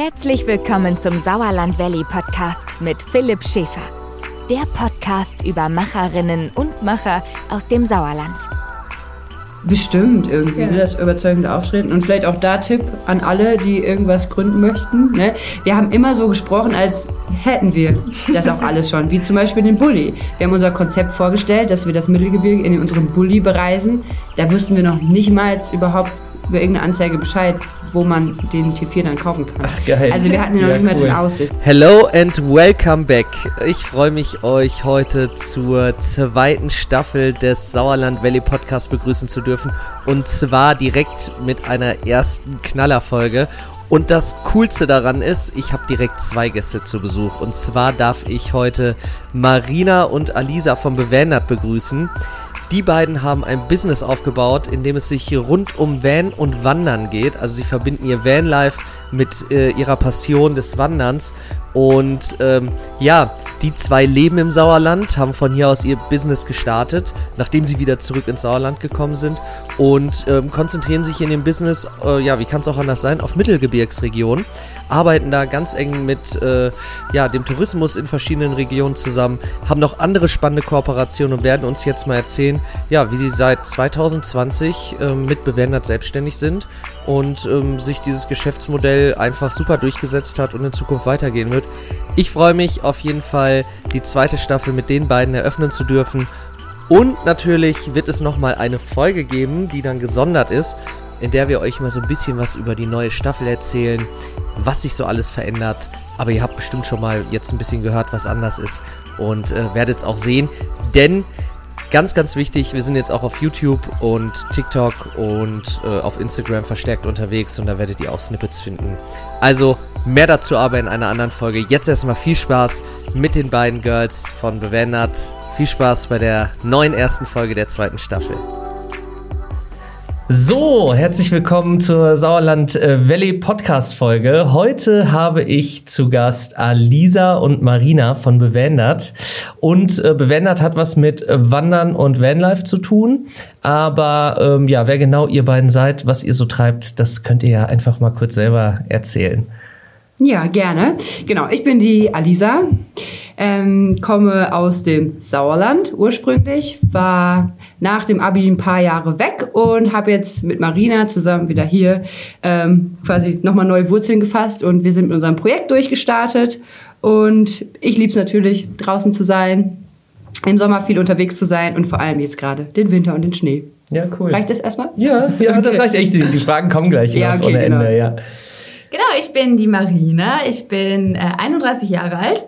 Herzlich willkommen zum Sauerland Valley Podcast mit Philipp Schäfer. Der Podcast über Macherinnen und Macher aus dem Sauerland. Bestimmt irgendwie, Ja. ne, das überzeugende Auftreten. Und vielleicht auch da Tipp an alle, die irgendwas gründen möchten. Ne? Wir haben immer so gesprochen, als hätten wir das auch alles schon. Wie zum Beispiel den Bulli. Wir haben unser Konzept vorgestellt, dass wir das Mittelgebirge in unserem Bulli bereisen. Da wussten wir noch nicht mal überhaupt über irgendeine Anzeige Bescheid, wo man den T4 dann kaufen kann. Ach, geil. Also wir hatten den noch Ja, nicht mal cool. in Aussicht. Hello and welcome back. Ich freue mich, euch heute zur zweiten Staffel des Sauerland Valley Podcast begrüßen zu dürfen. Und zwar direkt mit einer ersten Knallerfolge. Und das Coolste daran ist, ich habe direkt zwei Gäste zu Besuch. Und zwar darf ich heute Marina und Alisa vom Bewändert begrüßen. Die beiden haben ein Business aufgebaut, in dem es sich rund um Van und Wandern geht. Also sie verbinden ihr Vanlife mit äh, ihrer Passion des Wanderns. Und ähm, ja, die zwei leben im Sauerland, haben von hier aus ihr Business gestartet, nachdem sie wieder zurück ins Sauerland gekommen sind und ähm, konzentrieren sich in dem Business, äh, ja, wie kann es auch anders sein, auf Mittelgebirgsregionen, arbeiten da ganz eng mit äh, ja, dem Tourismus in verschiedenen Regionen zusammen, haben noch andere spannende Kooperationen und werden uns jetzt mal erzählen, ja, wie sie seit 2020 ähm, mit Bewändert selbstständig sind und ähm, sich dieses Geschäftsmodell einfach super durchgesetzt hat und in Zukunft weitergehen wird. Ich freue mich auf jeden Fall, die zweite Staffel mit den beiden eröffnen zu dürfen. Und natürlich wird es nochmal eine Folge geben, die dann gesondert ist, in der wir euch mal so ein bisschen was über die neue Staffel erzählen, was sich so alles verändert. Aber ihr habt bestimmt schon mal jetzt ein bisschen gehört, was anders ist und äh, werdet es auch sehen. Denn Ganz, ganz wichtig, wir sind jetzt auch auf YouTube und TikTok und äh, auf Instagram verstärkt unterwegs und da werdet ihr auch Snippets finden. Also mehr dazu aber in einer anderen Folge. Jetzt erstmal viel Spaß mit den beiden Girls von Bewändert. Viel Spaß bei der neuen ersten Folge der zweiten Staffel. So, herzlich willkommen zur Sauerland äh, Valley Podcast Folge. Heute habe ich zu Gast Alisa und Marina von Bewändert. Und äh, Bewändert hat was mit Wandern und Vanlife zu tun. Aber ähm, ja, wer genau ihr beiden seid, was ihr so treibt, das könnt ihr ja einfach mal kurz selber erzählen. Ja, gerne. Genau, ich bin die Alisa, ähm, komme aus dem Sauerland ursprünglich, war nach dem Abi ein paar Jahre weg und habe jetzt mit Marina zusammen wieder hier ähm, quasi nochmal neue Wurzeln gefasst und wir sind mit unserem Projekt durchgestartet und ich liebe es natürlich, draußen zu sein, im Sommer viel unterwegs zu sein und vor allem jetzt gerade den Winter und den Schnee. Ja, cool. Reicht das erstmal? Ja, ja, das Okay. reicht echt. Die, die Fragen kommen gleich Ja, okay, ohne genau. Ende, ja. Genau, ich bin die Marina, ich bin äh, 31 Jahre alt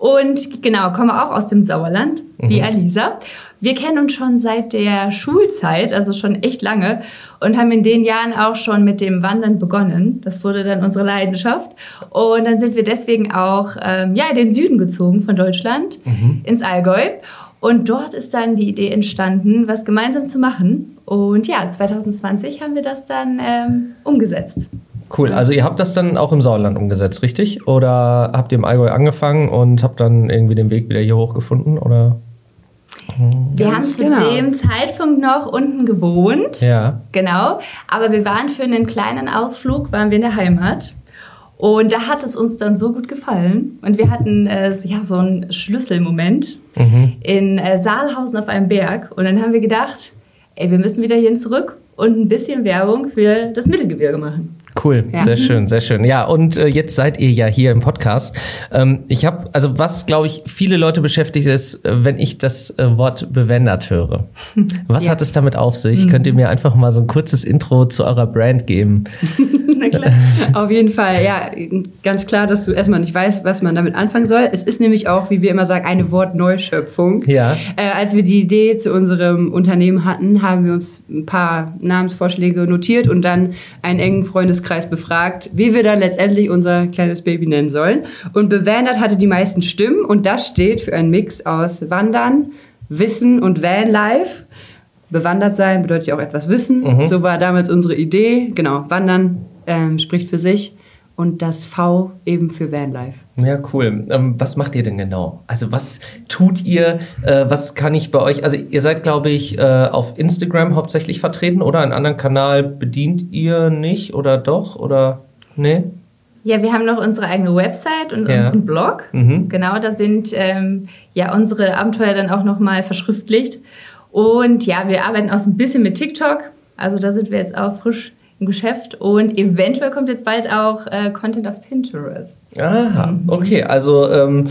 und genau, komme auch aus dem Sauerland, wie Alisa. Wir kennen uns schon seit der Schulzeit, also schon echt lange und haben in den Jahren auch schon mit dem Wandern begonnen. Das wurde dann unsere Leidenschaft und dann sind wir deswegen auch ähm, ja, in den Süden gezogen von Deutschland, ins Allgäu. Und dort ist dann die Idee entstanden, was gemeinsam zu machen. Und ja, 2020 haben wir das dann ähm, umgesetzt. Cool. Also ihr habt das dann auch im Sauerland umgesetzt, richtig? Oder habt ihr im Allgäu angefangen und habt dann irgendwie den Weg wieder hier hochgefunden? Oder? Wir Ganz haben zu genau. dem Zeitpunkt noch unten gewohnt. Ja. Genau. Aber wir waren für einen kleinen Ausflug, waren wir in der Heimat. Und da hat es uns dann so gut gefallen. Und wir hatten äh, ja, so einen Schlüsselmoment in äh, Saalhausen auf einem Berg. Und dann haben wir gedacht, ey, wir müssen wieder hierhin zurück und ein bisschen Werbung für das Mittelgebirge machen. Cool, Ja. sehr schön, sehr schön. Ja, und äh, jetzt seid ihr ja hier im Podcast. Ähm, ich habe, also was glaube ich viele Leute beschäftigt ist, äh, wenn ich das äh, Wort bewändert höre. Was Ja. hat es damit auf sich? Könnt ihr mir einfach mal so ein kurzes Intro zu eurer Brand geben? Na klar. Auf jeden Fall, ja, ganz klar, dass du erstmal nicht weißt, was man damit anfangen soll. Es ist nämlich auch, wie wir immer sagen, eine Wortneuschöpfung. Ja. Äh, als wir die Idee zu unserem Unternehmen hatten, haben wir uns ein paar Namensvorschläge notiert und dann einen engen Freundeskreis befragt, wie wir dann letztendlich unser kleines Baby nennen sollen. Und Bewändert hatte die meisten Stimmen und das steht für einen Mix aus Wandern, Wissen und Vanlife. Bewandert sein bedeutet ja auch etwas wissen. So war damals unsere Idee. Genau, Wandern ähm, spricht für sich und das V eben für Vanlife. Ja, cool. Ähm, was macht ihr denn genau? Also was tut ihr? Äh, was kann ich bei euch? Also ihr seid, glaube ich, äh, auf Instagram hauptsächlich vertreten oder einen anderen Kanal bedient ihr nicht oder doch oder nee? Ja, wir haben noch unsere eigene Website und Ja. unseren Blog. Mhm. Genau, da sind ähm, ja unsere Abenteuer dann auch nochmal verschriftlicht. Und ja, wir arbeiten auch so ein bisschen mit TikTok. Also da sind wir jetzt auch frisch im Geschäft. Und eventuell kommt jetzt bald auch äh, Content auf Pinterest. Aha, okay. Also ähm,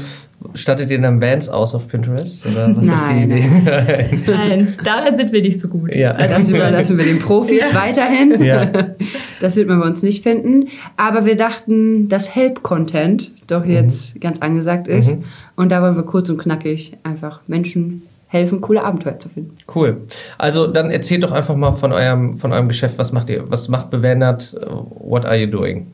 stattet ihr dann Vans aus auf Pinterest? Oder was Nein, ist die Idee? Nein, darin sind wir nicht so gut. Ja. Also, Das überlassen wir den Profis weiterhin. Ja. Das wird man bei uns nicht finden. Aber wir dachten, dass Help-Content doch jetzt ganz angesagt ist. Mhm. Und da wollen wir kurz und knackig einfach Menschen helfen, coole Abenteuer zu finden. Cool. Also dann erzählt doch einfach mal von eurem, von eurem Geschäft. Was macht ihr? Was macht Bewandert? What are you doing?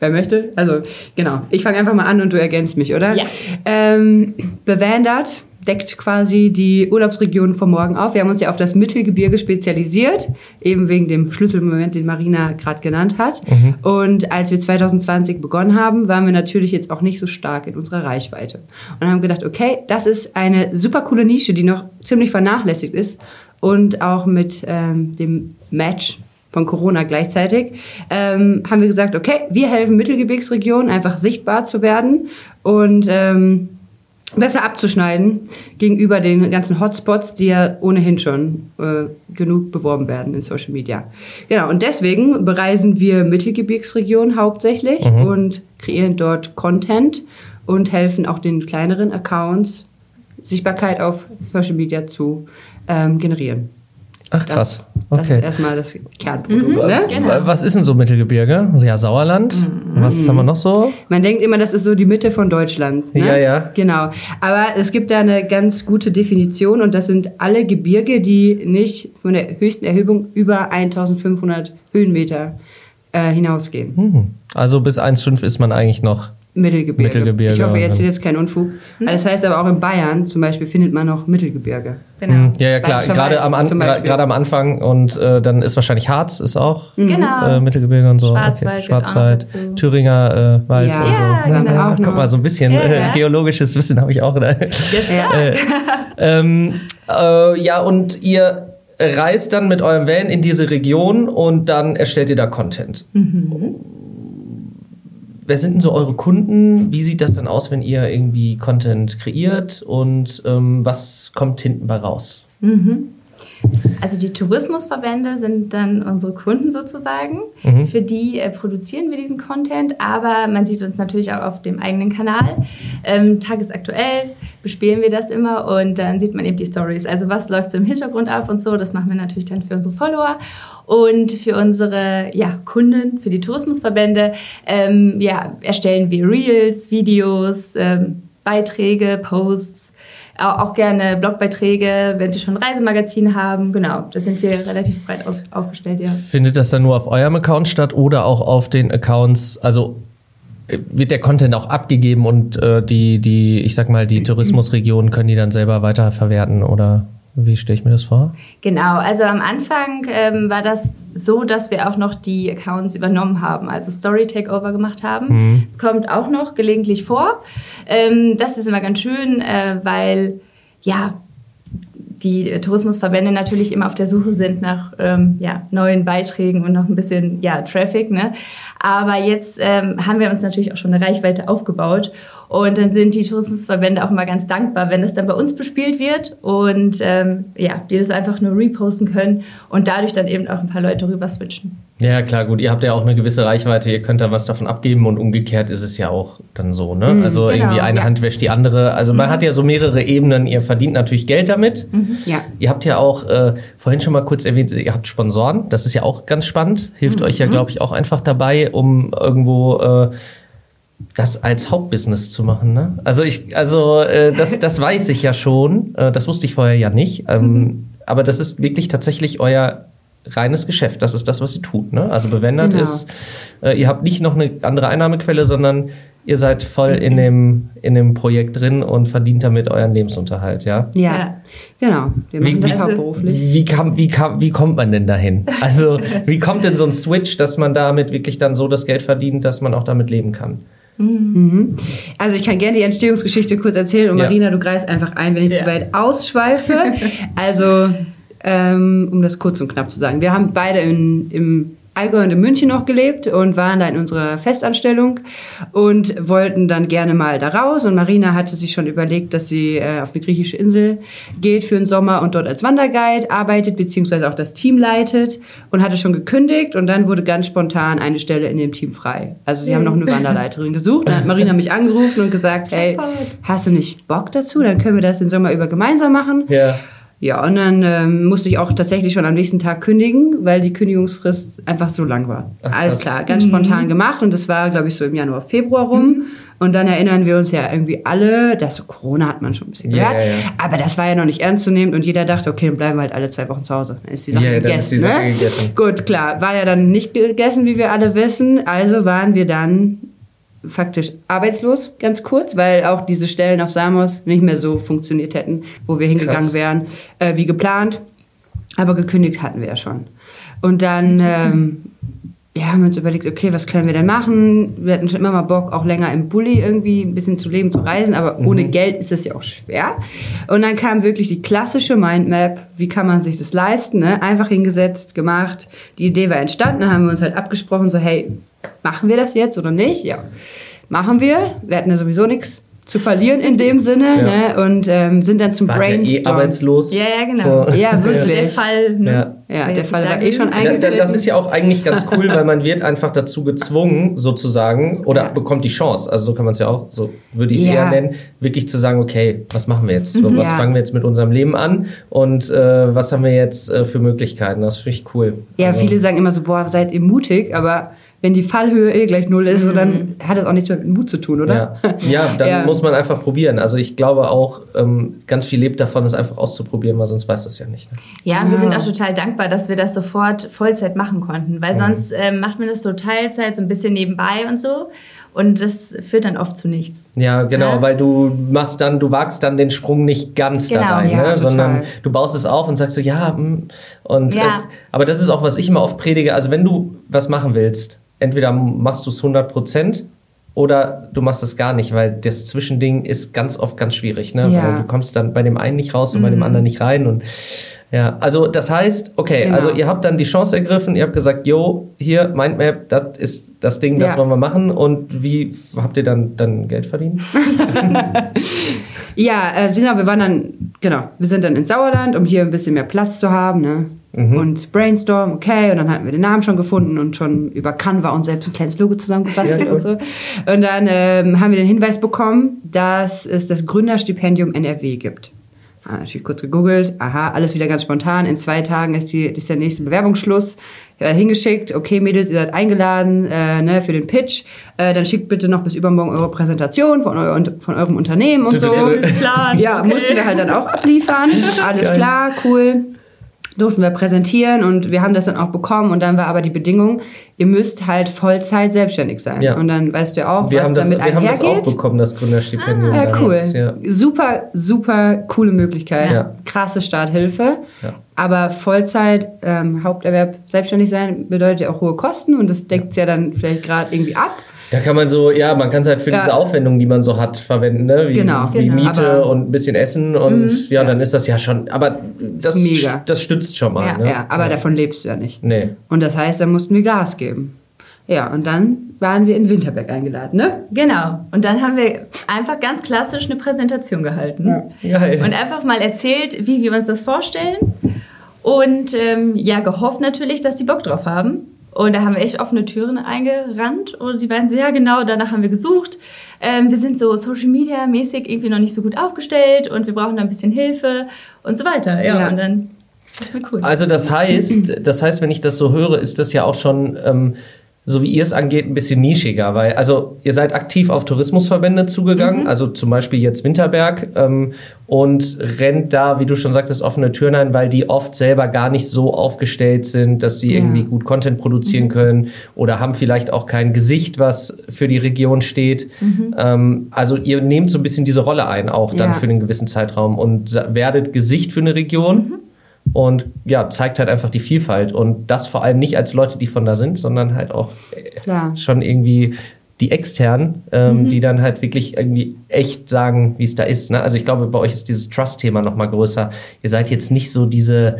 Wer möchte? Also, genau. Ich fange einfach mal an und du ergänzt mich, oder? Ja. Ähm, Bewandert deckt quasi die Urlaubsregion vom Morgen auf. Wir haben uns ja auf das Mittelgebirge spezialisiert, eben wegen dem Schlüsselmoment, den Marina gerade genannt hat. Und als wir 2020 begonnen haben, waren wir natürlich jetzt auch nicht so stark in unserer Reichweite. Und haben gedacht, okay, das ist eine super coole Nische, die noch ziemlich vernachlässigt ist und auch mit ähm, dem Match von Corona gleichzeitig, ähm, haben wir gesagt, okay, wir helfen Mittelgebirgsregionen einfach sichtbar zu werden und ähm, besser abzuschneiden gegenüber den ganzen Hotspots, die ja ohnehin schon äh, genug beworben werden in Social Media. Genau, und deswegen bereisen wir Mittelgebirgsregionen hauptsächlich und kreieren dort Content und helfen auch den kleineren Accounts, Sichtbarkeit auf Social Media zu ähm, generieren. Ach krass. Das ist Okay. erstmal das Kernprodukt. Ne? Genau. Was ist denn so Mittelgebirge? Ja, Sauerland. Was haben wir noch so? Man denkt immer, das ist so die Mitte von Deutschland. Ne? Ja, ja. Genau. Aber es gibt da eine ganz gute Definition und das sind alle Gebirge, die nicht von der höchsten Erhebung über 1500 Höhenmeter äh, hinausgehen. Hm. Also bis 1,5 ist man eigentlich noch. Mittelgebirge. Mittelgebirge, Ich hoffe, ihr ja. erzählt jetzt keinen Unfug. Das heißt aber auch in Bayern zum Beispiel findet man noch Mittelgebirge. Genau. Hm, Ja, ja, klar. Gerade am, An gerade am Anfang und äh, dann ist wahrscheinlich Harz ist auch Genau. äh, Mittelgebirge und so. Schwarzwald gehört Schwarzwald. Thüringer äh, Wald Ja. und so. Ja, genau. Auch guck noch. mal, so ein bisschen Ja, äh, ja. geologisches Wissen habe ich auch. Ne? Ja, stark. ähm, äh, ja, und ihr reist dann mit eurem Van in diese Region und dann erstellt ihr da Content. Wer sind denn so eure Kunden? Wie sieht das dann aus, wenn ihr irgendwie Content kreiert und ähm, was kommt hinten bei raus? Also die Tourismusverbände sind dann unsere Kunden sozusagen. Für die äh, produzieren wir diesen Content, aber man sieht uns natürlich auch auf dem eigenen Kanal. Ähm, tagesaktuell bespielen wir das immer und dann sieht man eben die Stories. Also was läuft so im Hintergrund ab und so, das machen wir natürlich dann für unsere Follower und für unsere ja, Kunden, für die Tourismusverbände ähm, ja, erstellen wir Reels, Videos, ähm, Beiträge, Posts, au- auch gerne Blogbeiträge, wenn Sie schon ein Reisemagazin haben. Genau, da sind wir relativ breit auf, aufgestellt, ja. Findet das dann nur auf eurem Account statt oder auch auf den Accounts? Also äh, wird der Content auch abgegeben und äh, die, die, ich sag mal, die Tourismusregionen können die dann selber weiterverwerten oder wie stelle ich mir das vor? Genau, also am Anfang ähm, war das so, dass wir auch noch die Accounts übernommen haben, also Story Takeover gemacht haben. Es kommt auch noch gelegentlich vor. Ähm, das ist immer ganz schön, äh, weil ja die Tourismusverbände natürlich immer auf der Suche sind nach ähm, ja, neuen Beiträgen und noch ein bisschen ja, Traffic. Ne? Aber jetzt ähm, haben wir uns natürlich auch schon eine Reichweite aufgebaut. Und dann sind die Tourismusverbände auch mal ganz dankbar, wenn das dann bei uns bespielt wird und ähm, ja, die das einfach nur reposten können und dadurch dann eben auch ein paar Leute rüber switchen. Ja, klar, gut. Ihr habt ja auch eine gewisse Reichweite, ihr könnt da was davon abgeben und umgekehrt ist es ja auch dann so, ne? also genau, irgendwie eine ja. Hand wäscht die andere. Also man hat ja so mehrere Ebenen. Ihr verdient natürlich Geld damit. Ja. Ihr habt ja auch äh, vorhin schon mal kurz erwähnt, ihr habt Sponsoren. Das ist ja auch ganz spannend. Hilft euch ja, glaube ich, auch einfach dabei, um irgendwo äh, das als Hauptbusiness zu machen. Ne? Also ich, also äh, das, das weiß ich ja schon. Äh, das wusste ich vorher ja nicht. Ähm, Aber das ist wirklich tatsächlich euer reines Geschäft. Das ist das, was ihr tut. Ne? Also bewendert Genau. ist, äh, ihr habt nicht noch eine andere Einnahmequelle, sondern ihr seid voll in dem, in dem Projekt drin und verdient damit euren Lebensunterhalt, ja? Ja, Ja. genau. Wir machen Wie- das wie- hauptberuflich. Wie, kam, wie, kam, wie kommt man denn dahin? Also, wie kommt denn so ein Switch, dass man damit wirklich dann so das Geld verdient, dass man auch damit leben kann? Also ich kann gerne die Entstehungsgeschichte kurz erzählen und Ja. Marina, du greifst einfach ein, wenn ich Ja. zu weit ausschweife. also, ähm, um das kurz und knapp zu sagen. Wir haben beide in, im Allgäu und in München noch gelebt und waren da in unserer Festanstellung und wollten dann gerne mal da raus. Und Marina hatte sich schon überlegt, dass sie äh, auf eine griechische Insel geht für den Sommer und dort als Wanderguide arbeitet, beziehungsweise auch das Team leitet und hatte schon gekündigt. Und dann wurde ganz spontan eine Stelle in dem Team frei. Also sie haben noch eine Wanderleiterin gesucht. Dann hat Marina mich angerufen und gesagt, hey, hast du nicht Bock dazu? Dann können wir das den Sommer über gemeinsam machen. Ja. Ja, und dann ähm, musste ich auch tatsächlich schon am nächsten Tag kündigen, weil die Kündigungsfrist einfach so lang war. Ach. Alles klar, ganz spontan gemacht und das war, glaube ich, so im Januar, Februar rum. Und dann erinnern wir uns ja irgendwie alle, dass so Corona hat man schon ein bisschen gehört, ja, ja. aber das war ja noch nicht ernst zu nehmen und jeder dachte, okay, dann bleiben wir halt alle zwei Wochen zu Hause. Dann ist die Sache dann gegessen. ist die Sache ne? gegessen. Gut, klar, war ja dann nicht gegessen, wie wir alle wissen. Also waren wir dann faktisch arbeitslos, ganz kurz, weil auch diese Stellen auf Samos nicht mehr so funktioniert hätten, wo wir hingegangen Krass. wären, äh, wie geplant. Aber gekündigt hatten wir ja schon. Und dann ähm, ja, haben wir uns überlegt, okay, was können wir denn machen? Wir hatten schon immer mal Bock, auch länger im Bulli irgendwie ein bisschen zu leben, zu reisen, aber ohne Geld ist das ja auch schwer. Und dann kam wirklich die klassische Mindmap, wie kann man sich das leisten? Ne? Einfach hingesetzt, gemacht. Die Idee war entstanden, dann haben wir uns halt abgesprochen, so hey, machen wir das jetzt oder nicht? Ja, machen wir. Wir hatten ja sowieso nichts zu verlieren in dem Sinne Ja. ne? und ähm, sind dann zum Wart ja eh Brainstorm. arbeitslos. Ja, ja, genau. Oh. Ja, wirklich. Der Fall, ne? Ja. Ja, der Fall war eh schon eingetreten. das ist ja auch eigentlich ganz cool, weil man wird einfach dazu gezwungen, sozusagen, oder Ja. bekommt die Chance, also so kann man es ja auch, so würde ich es Ja. eher nennen, wirklich zu sagen, okay, was machen wir jetzt? So, was Ja. fangen wir jetzt mit unserem Leben an und äh, was haben wir jetzt äh, für Möglichkeiten? Das finde ich cool. Ja, Also, viele sagen immer so, boah, seid ihr mutig, aber wenn die Fallhöhe eh gleich null ist, so, dann hat das auch nichts mehr mit Mut zu tun, oder? Ja, ja dann Ja. muss man einfach probieren. Also ich glaube auch, ähm, ganz viel lebt davon, es einfach auszuprobieren, weil sonst weiß das ja nicht. Ne? Ja, und wir sind Ja. auch total dankbar, dass wir das sofort Vollzeit machen konnten, weil sonst ähm, macht man das so Teilzeit, so ein bisschen nebenbei und so. Und das führt dann oft zu nichts. Ja, genau, Ja. weil du machst dann, du wagst dann den Sprung nicht ganz Genau, rein, ja, ne? sondern du baust es auf und sagst so, ja, hm, und Ja. Äh, aber das ist auch, was ich immer oft predige. Also wenn du was machen willst, entweder machst du es 100 Prozent oder du machst es gar nicht, weil das Zwischending ist ganz oft ganz schwierig, ne? Ja. Weil du kommst dann bei dem einen nicht raus und bei Mhm. dem anderen nicht rein und ja, also das heißt, okay, Genau. also ihr habt dann die Chance ergriffen, ihr habt gesagt, yo, hier, Mindmap, das ist das Ding, das Ja. wollen wir machen und wie habt ihr dann, dann Geld verdient? Ja, äh, genau, wir waren dann, genau, wir sind dann ins Sauerland, um hier ein bisschen mehr Platz zu haben, ne? Und Brainstorm, okay, und dann hatten wir den Namen schon gefunden und schon über Canva und selbst ein kleines Logo zusammengebastelt Ja, und so. Und dann ähm, haben wir den Hinweis bekommen, dass es das Gründerstipendium NRW gibt. Ah, natürlich kurz gegoogelt, aha, alles wieder ganz spontan. In zwei Tagen ist, die, ist der nächste Bewerbungsschluss. Ja, hingeschickt, okay, Mädels, ihr seid eingeladen äh, ne, für den Pitch. Äh, dann schickt bitte noch bis übermorgen eure Präsentation von, euer, von eurem Unternehmen und so. Plan. Ja, okay. mussten wir halt dann auch abliefern. Alles Geil. klar, cool. Durften wir präsentieren und wir haben das dann auch bekommen. Und dann war aber die Bedingung, ihr müsst halt Vollzeit selbstständig sein. Ja. Und dann weißt du ja auch, Wir was haben das, damit wir haben das auch einhergeht. bekommen, das Gründerstipendium. Ja, cool. damals, Ja. Super, super coole Möglichkeit. Ja. Krasse Starthilfe. Ja. Aber Vollzeit, ähm, Haupterwerb, selbstständig sein bedeutet ja auch hohe Kosten und das deckt ja dann vielleicht gerade irgendwie ab. Da kann man so, ja, man kann es halt für Ja. diese Aufwendungen, die man so hat, verwenden, ne? Wie, Genau. wie Genau. Miete Aber- und ein bisschen Essen und ja, dann ist das ja schon, aber das, mega. das stützt schon mal. Ja. ne? Ja, aber davon lebst du ja nicht. Nee. Und das heißt, da mussten wir Gas geben. Ja, und dann waren wir in Winterberg eingeladen, ne? Genau. Und dann haben wir einfach ganz klassisch eine Präsentation gehalten. Geil. Und einfach mal erzählt, wie wir uns das vorstellen. Und ähm, ja, gehofft natürlich, dass die Bock drauf haben. Und da haben wir echt offene Türen eingerannt. Und die beiden so, ja genau, danach haben wir gesucht. Ähm, wir sind so Social Media mäßig irgendwie noch nicht so gut aufgestellt und wir brauchen da ein bisschen Hilfe und so weiter. Ja, Ja. und dann das war cool. Also das heißt, das heißt, wenn ich das so höre, ist das ja auch schon, ähm, so wie ihr es angeht, ein bisschen nischiger, weil also ihr seid aktiv auf Tourismusverbände zugegangen, also zum Beispiel jetzt Winterberg ähm, und rennt da, wie du schon sagtest, offene Türen ein, weil die oft selber gar nicht so aufgestellt sind, dass sie Ja. irgendwie gut Content produzieren können oder haben vielleicht auch kein Gesicht, was für die Region steht. Ähm, also ihr nehmt so ein bisschen diese Rolle ein, auch dann Ja. für einen gewissen Zeitraum und werdet Gesicht für eine Region und ja, zeigt halt einfach die Vielfalt und das vor allem nicht als Leute, die von da sind, sondern halt auch Klar. schon irgendwie die externen, ähm, die dann halt wirklich irgendwie echt sagen, wie es da ist. Ne? Also ich glaube, bei euch ist dieses Trust-Thema noch mal größer. Ihr seid jetzt nicht so diese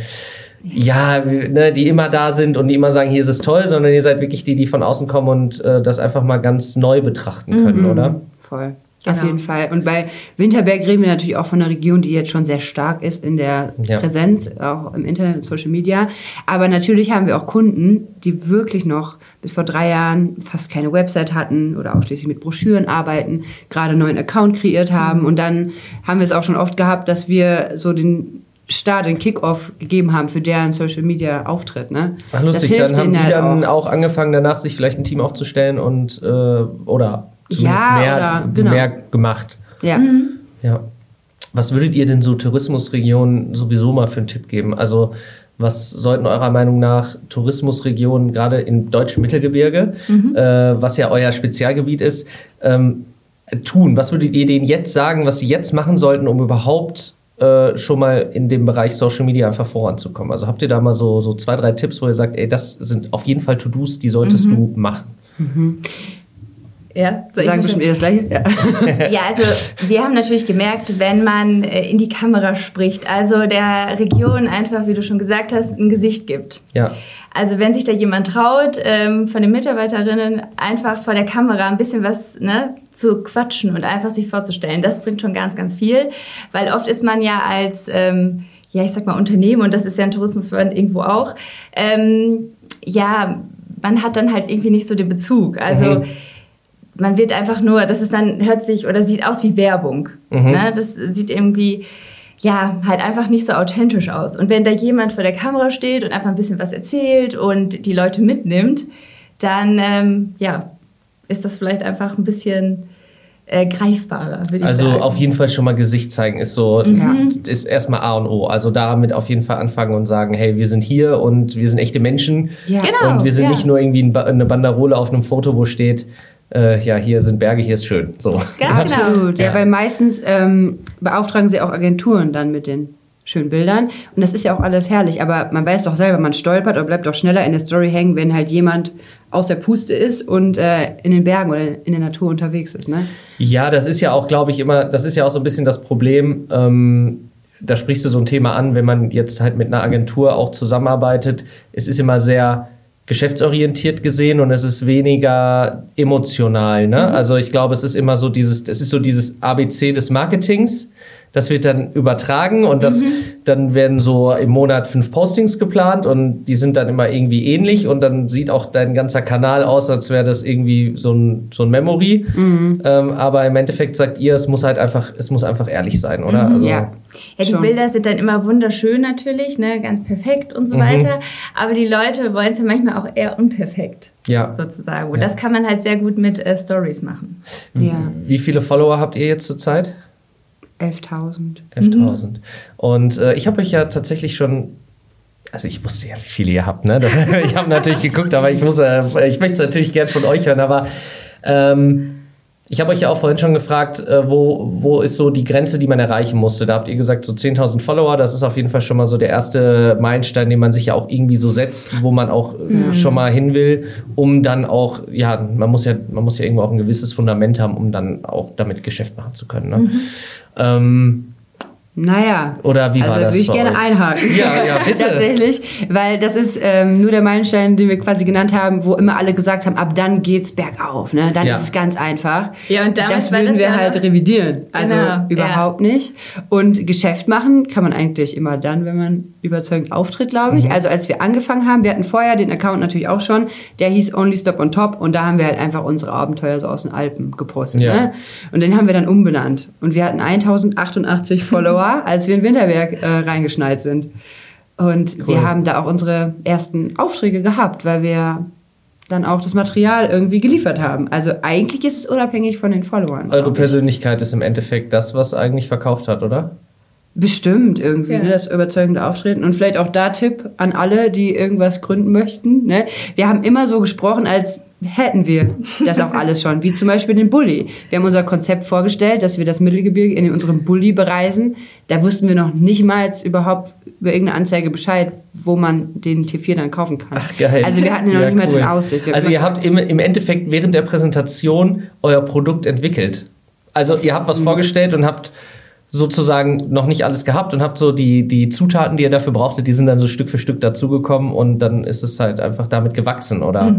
ja, ne, die immer da sind und die immer sagen, hier ist es toll, sondern ihr seid wirklich die, die von außen kommen und äh, das einfach mal ganz neu betrachten können, oder? Voll. Genau. Auf jeden Fall. Und bei Winterberg reden wir natürlich auch von einer Region, die jetzt schon sehr stark ist in der Ja. Präsenz, auch im Internet und Social Media. Aber natürlich haben wir auch Kunden, die wirklich noch bis vor drei Jahren fast keine Website hatten oder ausschließlich mit Broschüren arbeiten, gerade einen neuen Account kreiert haben. Und dann haben wir es auch schon oft gehabt, dass wir so den Start, den Kickoff gegeben haben für deren Social Media Auftritt. Ne? Ach lustig, Das dann hilft haben denen die halt dann auch. angefangen, danach sich vielleicht ein Team aufzustellen und äh, oder zumindest Ja, mehr, oder- genau. mehr gemacht. Ja. Ja. Was würdet ihr denn so Tourismusregionen sowieso mal für einen Tipp geben? Also, was sollten eurer Meinung nach Tourismusregionen, gerade im deutschen Mittelgebirge, äh, was ja euer Spezialgebiet ist, ähm, tun? Was würdet ihr denen jetzt sagen, was sie jetzt machen sollten, um überhaupt äh, schon mal in dem Bereich Social Media einfach voranzukommen? Also habt ihr da mal so, so zwei, drei Tipps, wo ihr sagt, ey, das sind auf jeden Fall To-Dos, die solltest du machen? Ja, soll Sagen mich bestimmt eh das Gleiche. Ja. Ja, also wir haben natürlich gemerkt, wenn man äh, in die Kamera spricht, also der Region einfach, wie du schon gesagt hast, ein Gesicht gibt. Ja. Also wenn sich da jemand traut, ähm, von den Mitarbeiterinnen einfach vor der Kamera ein bisschen was ne, zu quatschen und einfach sich vorzustellen, das bringt schon ganz, ganz viel, weil oft ist man ja als, ähm, ja ich sag mal Unternehmen und das ist ja ein Tourismusverband irgendwo auch, ähm, ja man hat dann halt irgendwie nicht so den Bezug. Also Mhm. Man wird einfach nur, das ist dann, hört sich oder sieht aus wie Werbung. Mhm. Ne? Das sieht irgendwie, ja, halt einfach nicht so authentisch aus. Und wenn da jemand vor der Kamera steht und einfach ein bisschen was erzählt und die Leute mitnimmt, dann, ähm, ja, ist das vielleicht einfach ein bisschen äh, greifbarer, würde ich Also sagen. auf jeden Fall schon mal Gesicht zeigen ist so, ist erstmal A und O. Also damit auf jeden Fall anfangen und sagen, hey, wir sind hier und wir sind echte Menschen. Ja. Genau. und wir sind ja. nicht nur irgendwie eine Banderole auf einem Foto, wo steht, äh, ja, hier sind Berge, hier ist schön. So. Ganz genau. Absolut. Ja, Ja. weil meistens ähm, beauftragen sie auch Agenturen dann mit den schönen Bildern. Und das ist ja auch alles herrlich. Aber man weiß doch selber, man stolpert oder bleibt doch schneller in der Story hängen, wenn halt jemand aus der Puste ist und äh, in den Bergen oder in der Natur unterwegs ist. Ne? Ja, das ist ja auch, glaube ich, immer, das ist ja auch so ein bisschen das Problem. Ähm, da sprichst du so ein Thema an, wenn man jetzt halt mit einer Agentur auch zusammenarbeitet. Es ist immer sehr geschäftsorientiert gesehen und es ist weniger emotional. Ne? Also ich glaube, es ist immer so dieses, es ist so dieses ABC des Marketings. Das wird dann übertragen und das, dann werden so im Monat fünf Postings geplant und die sind dann immer irgendwie ähnlich und dann sieht auch dein ganzer Kanal aus, als wäre das irgendwie so ein, so ein Memory. Ähm, aber im Endeffekt sagt ihr, es muss halt einfach, es muss einfach ehrlich sein, oder? Also, Ja. Ja, die Schon. Bilder sind dann immer wunderschön natürlich, ne, ganz perfekt und so Mhm. weiter. Aber die Leute wollen es ja manchmal auch eher unperfekt, Ja. sozusagen. Und das kann man halt sehr gut mit äh, Stories machen. Ja, Wie viele Follower habt ihr jetzt zurzeit? 11.000. 11.000. Und äh, ich habe euch ja tatsächlich schon. Also ich wusste ja, wie viele ihr habt, ne? Das, ich habe natürlich geguckt, aber ich muss, äh, ich möchte es natürlich gern von euch hören. Aber ähm, ich habe euch ja auch vorhin schon gefragt, äh, wo, wo ist so die Grenze, die man erreichen musste. Da habt ihr gesagt, so 10.000 Follower, das ist auf jeden Fall schon mal so der erste Meilenstein, den man sich ja auch irgendwie so setzt, wo man auch äh, schon mal hin will, um dann auch, ja, man muss ja, man muss ja irgendwo auch ein gewisses Fundament haben, um dann auch damit Geschäft machen zu können. Ne? Ähm, Naja. oder wie also war das? würde ich bei gerne euch? einhaken. Ja, ja, bitte. Tatsächlich, weil das ist ähm, nur der Meilenstein, den wir quasi genannt haben, wo immer alle gesagt haben, ab dann geht's bergauf. Ne? Dann Ja. ist es ganz einfach. Ja, und das würden das wir ja halt revidieren. Also Genau, überhaupt nicht. Und Geschäft machen kann man eigentlich immer dann, wenn man überzeugend auftritt, glaube Mhm. ich. Also als wir angefangen haben, wir hatten vorher den Account natürlich auch schon, der hieß Only Stop on Top und da haben wir halt einfach unsere Abenteuer so aus den Alpen gepostet. Ja. Ne? Und den haben wir dann umbenannt. Und wir hatten 1088 Follower, als wir in Winterberg äh, reingeschneit sind. Und Cool. wir haben da auch unsere ersten Aufträge gehabt, weil wir dann auch das Material irgendwie geliefert haben. Also eigentlich ist es unabhängig von den Followern. Eure. Persönlichkeit ist im Endeffekt das, was eigentlich verkauft hat, oder? Bestimmt irgendwie, Ja. ne, das überzeugende Auftreten. Und vielleicht auch da Tipp an alle, die irgendwas gründen möchten. Ne? Wir haben immer so gesprochen, als hätten wir das auch alles schon. Wie zum Beispiel den Bulli. Wir haben unser Konzept vorgestellt, dass wir das Mittelgebirge in unserem Bulli bereisen. Da wussten wir noch nicht mal überhaupt über irgendeine Anzeige Bescheid, wo man den T4 dann kaufen kann. Ach, geil. Also wir hatten ihn noch Ja, nicht mal cool. in Aussicht. Wir Also ihr habt im, im Endeffekt während der Präsentation euer Produkt entwickelt. Also ihr habt Mhm. was vorgestellt und habt sozusagen noch nicht alles gehabt und habt so die, die Zutaten, die ihr dafür brauchtet, die sind dann so Stück für Stück dazugekommen und dann ist es halt einfach damit gewachsen, oder?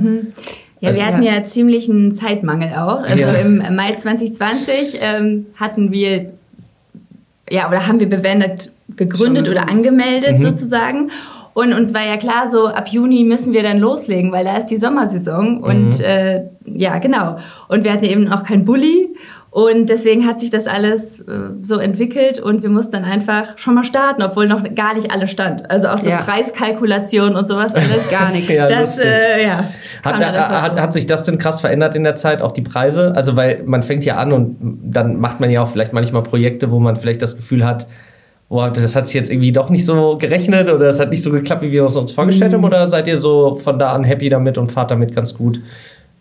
Ja, Also- wir hatten ja. ziemlich einen Zeitmangel auch. Also Ja. im Mai 2020 ähm, hatten wir, ja, oder haben wir bewendet gegründet Schon. oder angemeldet Mhm. sozusagen. Und uns war ja klar, so ab Juni müssen wir dann loslegen, weil da ist die Sommersaison. Und Mhm. äh, ja, genau. Und wir hatten eben auch kein Bulli. Und deswegen hat sich das alles äh, so entwickelt und wir mussten dann einfach schon mal starten, obwohl noch gar nicht alles stand. Also auch so Ja. Preiskalkulation und sowas alles. Gar nichts. Ja, das, äh, ja. Hat, einfach hat, hat sich das denn krass verändert in der Zeit, auch die Preise? Also, weil man fängt ja an und dann macht man ja auch vielleicht manchmal Projekte, wo man vielleicht das Gefühl hat, boah, das hat sich jetzt irgendwie doch nicht so gerechnet oder es hat nicht so geklappt, wie wir es uns vorgestellt Mhm. haben? Oder seid ihr so von da an happy damit und fahrt damit ganz gut?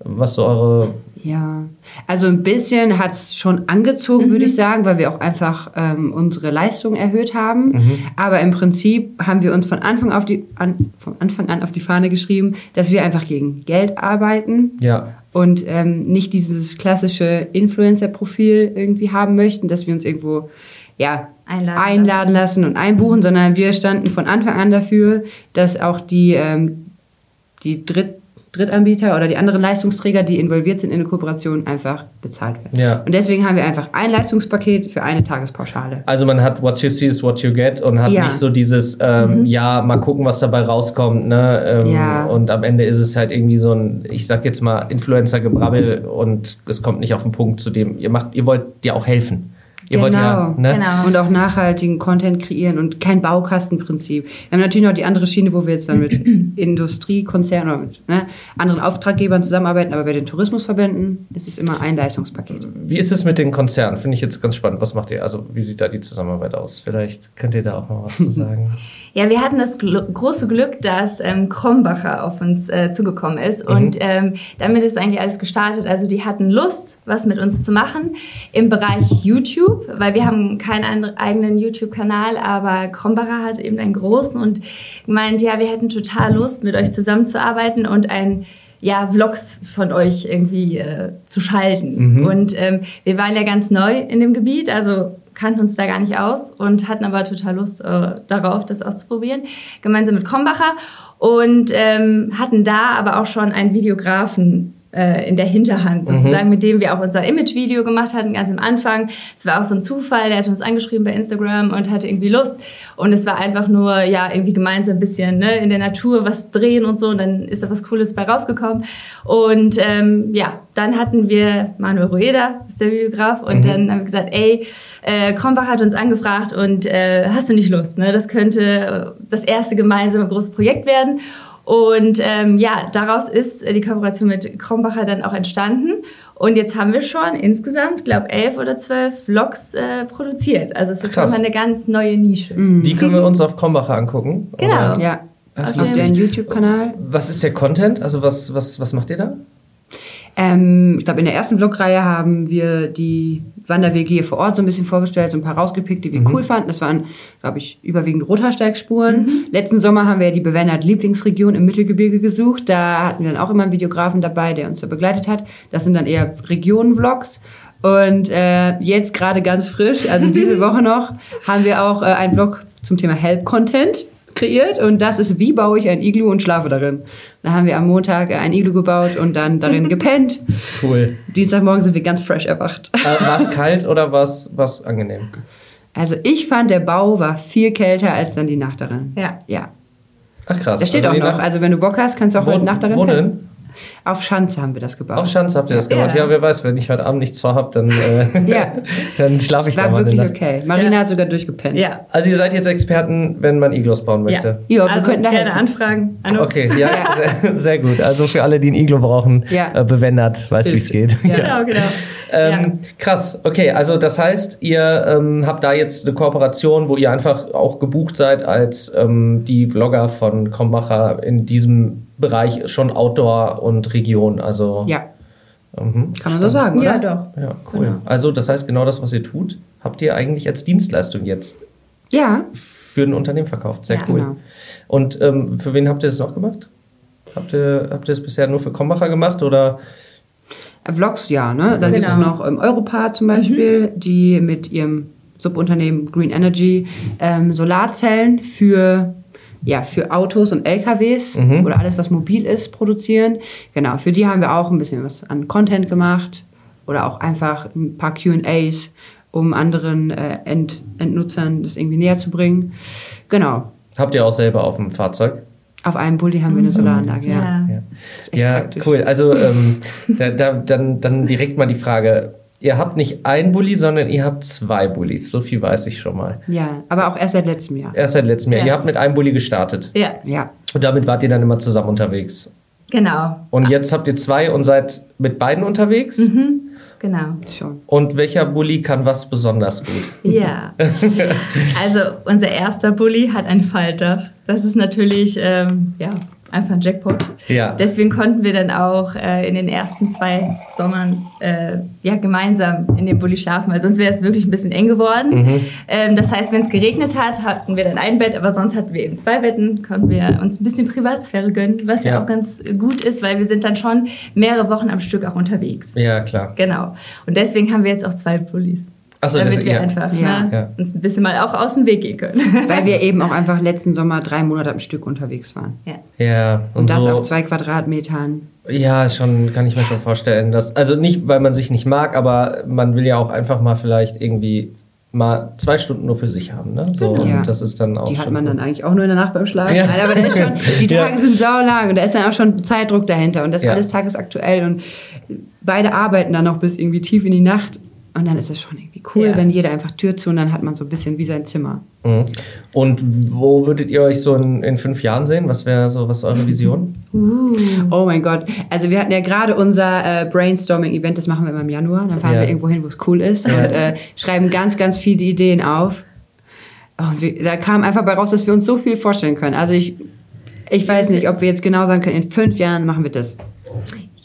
Was so eure. Ja, also ein bisschen hat es schon angezogen, würde ich sagen, weil wir auch einfach ähm, unsere Leistung erhöht haben. Aber im Prinzip haben wir uns von Anfang, auf die, an, von Anfang an auf die Fahne geschrieben, dass wir einfach gegen Geld arbeiten Ja. und ähm, nicht dieses klassische Influencer-Profil irgendwie haben möchten, dass wir uns irgendwo ja, Einladen einladen lassen und einbuchen, sondern wir standen von Anfang an dafür, dass auch die, ähm, die Dritt, Drittanbieter oder die anderen Leistungsträger, die involviert sind in eine Kooperation, einfach bezahlt werden. Ja. Und deswegen haben wir einfach ein Leistungspaket für eine Tagespauschale. Also man hat what you see is what you get und hat Ja. nicht so dieses, ähm, ja, mal gucken, was dabei rauskommt, ne? Ähm, Ja. Und am Ende ist es halt irgendwie so ein, ich sag jetzt mal, Influencer-Gebrabbel und es kommt nicht auf den Punkt zu dem, ihr macht, ihr wollt ja auch helfen. Ihr wollt ja, Genau, ne? genau. Und auch nachhaltigen Content kreieren und kein Baukastenprinzip. Wir haben natürlich noch die andere Schiene, wo wir jetzt dann mit Industriekonzernen oder mit ne, anderen Auftraggebern zusammenarbeiten, aber bei den Tourismusverbänden ist es immer ein Leistungspaket. Wie ist es mit den Konzernen? Finde ich jetzt ganz spannend. Was macht ihr? Also, wie sieht da die Zusammenarbeit aus? Vielleicht könnt ihr da auch mal was zu sagen. Ja, wir hatten das gl große Glück, dass ähm, Krombacher auf uns äh, zugekommen ist und ähm, damit ist eigentlich alles gestartet. Also die hatten Lust, was mit uns zu machen im Bereich YouTube, weil wir haben keinen eigenen YouTube-Kanal, aber Krombacher hat eben einen großen und gemeint, ja, wir hätten total Lust, mit euch zusammenzuarbeiten und ein ja, Vlogs von euch irgendwie äh, zu schalten. Und ähm, wir waren ja ganz neu in dem Gebiet, also kannten uns da gar nicht aus und hatten aber total Lust äh, darauf, das auszuprobieren, gemeinsam mit Krombacher und ähm, hatten da aber auch schon einen Videografen in der Hinterhand sozusagen, mit dem wir auch unser Image-Video gemacht hatten, ganz am Anfang. Es war auch so ein Zufall, der hat uns angeschrieben bei Instagram und hatte irgendwie Lust. Und es war einfach nur, ja, irgendwie gemeinsam ein bisschen ne, in der Natur was drehen und so. Und dann ist da was Cooles bei rausgekommen. Und ähm, ja, dann hatten wir Manuel Rueda, ist der Videograf. Und dann haben wir gesagt, ey, äh, Krombach hat uns angefragt und äh, hast du nicht Lust, ne? Das könnte äh, das erste gemeinsame große Projekt werden und ähm, ja, daraus ist äh, die Kooperation mit Krombacher dann auch entstanden. Und jetzt haben wir schon insgesamt, glaube elf oder zwölf Vlogs äh, produziert. Also es ist Krass. schon mal eine ganz neue Nische. Die können wir uns auf Krombacher angucken. Genau. Oder? Ja, Ach, auf deren YouTube-Kanal. Was ist der Content? Also, was, was, was macht ihr da? Ähm, ich glaube, in der ersten Vlogreihe haben wir die Wanderwege hier vor Ort so ein bisschen vorgestellt, so ein paar rausgepickt, die wir cool fanden. Das waren, glaube ich, überwiegend Rothaarsteigspuren. Letzten Sommer haben wir die Bewennert Lieblingsregion im Mittelgebirge gesucht. Da hatten wir dann auch immer einen Videografen dabei, der uns da begleitet hat. Das sind dann eher Regionen-Vlogs. Und äh, jetzt gerade ganz frisch, also diese Woche noch, haben wir auch äh, einen Vlog zum Thema Help-Content kreiert und das ist, wie baue ich ein Iglu und schlafe darin. Da haben wir am Montag ein Iglu gebaut und dann darin gepennt. Cool. Dienstagmorgen sind wir ganz fresh erwacht. Äh, war es kalt oder war es angenehm? Also ich fand, der Bau war viel kälter als dann die Nacht darin. Ja. Ja. Ach krass. Da steht Also auch noch. Also wenn du Bock hast, kannst du auch wo, heute Nacht darin wo pennen. denn? Auf Schanze haben wir das gebaut. Auf Schanz habt ihr das gemacht. Ja. Ja, wer weiß, wenn ich heute Abend nichts vorhab, dann, äh, Ja. dann schlafe ich da war mal eine wirklich okay. Marina hat sogar durchgepennt. Ja. Also ihr seid jetzt Experten, wenn man Iglos bauen möchte. Ja, wir also könnten da gerne helfen. anfragen. Anno. Okay, ja, Sehr, sehr gut. Also für alle, die ein Iglo brauchen, Ja. äh, bewendert, weiß wie es geht. Genau, genau. Ähm, Krass, okay, also das heißt, ihr ähm, habt da jetzt eine Kooperation, wo ihr einfach auch gebucht seid als ähm, die Vlogger von Krombacher in diesem Bereich schon Outdoor und Region. Also Ja, mhm. kann man so sagen, ja, oder? doch. Ja, cool. Genau. Also das heißt, genau das, was ihr tut, habt ihr eigentlich als Dienstleistung jetzt Ja, für ein Unternehmen verkauft. Sehr Ja. cool. Genau. Und ähm, für wen habt ihr das noch gemacht? Habt ihr, habt ihr das bisher nur für Krombacher gemacht oder? Vlogs, ja, ne? Dann gibt es Genau. noch ähm, Europar zum Beispiel, die mit ihrem Subunternehmen Green Energy ähm, Solarzellen für ja, für Autos und LKWs Mhm. oder alles, was mobil ist, produzieren. Genau, für die haben wir auch ein bisschen was an Content gemacht oder auch einfach ein paar QAs, um anderen äh, End Endnutzern das irgendwie näher zu bringen. Genau. Habt ihr auch selber auf dem Fahrzeug? Auf einem Bulli haben wir eine Solaranlage, ja. Ja. Ja, cool. Also ähm, da, da, dann, dann direkt mal die Frage. Ihr habt nicht ein Bulli, sondern ihr habt zwei Bullis. So viel weiß ich schon mal. Ja, aber auch erst seit letztem Jahr. Erst seit letztem Jahr. Ja. Ihr habt mit einem Bulli gestartet. Ja, Ja. Und damit wart ihr dann immer zusammen unterwegs. genau. Und jetzt habt ihr zwei und seid mit beiden unterwegs. Genau. Schon. Und welcher Bulli kann was besonders gut? Ja. Also unser erster Bulli hat ein Faltdach. Das ist natürlich ähm, ja, einfach ein Jackpot. Ja. Deswegen konnten wir dann auch äh, in den ersten zwei Sommern äh, ja, gemeinsam in dem Bulli schlafen, weil sonst wäre es wirklich ein bisschen eng geworden. Mhm. Ähm, das heißt, wenn es geregnet hat, hatten wir dann ein Bett, aber sonst hatten wir eben zwei Betten, konnten wir uns ein bisschen Privatsphäre gönnen, was ja, Ja. auch ganz gut ist, weil wir sind dann schon mehrere Wochen am Stück auch unterwegs. Ja, klar. Genau. Und deswegen haben wir jetzt auch zwei Bullis. Achso, damit das wir ja. einfach Ja. ne, Ja. uns ein bisschen mal auch aus dem Weg gehen können. Weil wir eben auch einfach letzten Sommer drei Monate am Stück unterwegs waren. ja. Ja, und, Und das so. auf zwei Quadratmetern. Ja, schon, kann ich mir schon vorstellen. Dass, also nicht, weil man sich nicht mag, aber man will ja auch einfach mal vielleicht irgendwie mal zwei Stunden nur für sich haben. Ne? So, Genau. Ja. Und das ist dann auch Die hat schon man dann eigentlich auch nur in der Nacht beim Schlafen. Ja. Nein, aber da ist schon, die Ja. Tage sind saulang und da ist dann auch schon Zeitdruck dahinter und das Ja. alles tagesaktuell und beide arbeiten dann noch bis irgendwie tief in die Nacht und dann ist es schon irgendwie cool, Ja. wenn jeder einfach Tür zu und dann hat man so ein bisschen wie sein Zimmer. Mhm. Und wo würdet ihr euch so in, in fünf Jahren sehen? Was wäre so, was ist eure Vision? Oh mein Gott. Also wir hatten ja gerade unser äh, Brainstorming-Event, das machen wir immer im Januar. Dann fahren Ja. wir irgendwo hin, wo es cool ist und äh, schreiben ganz, ganz viele Ideen auf. Oh, wir, da kam einfach bei raus, dass wir uns so viel vorstellen können. Also ich, ich weiß nicht, ob wir jetzt genau sagen können, in fünf Jahren machen wir das.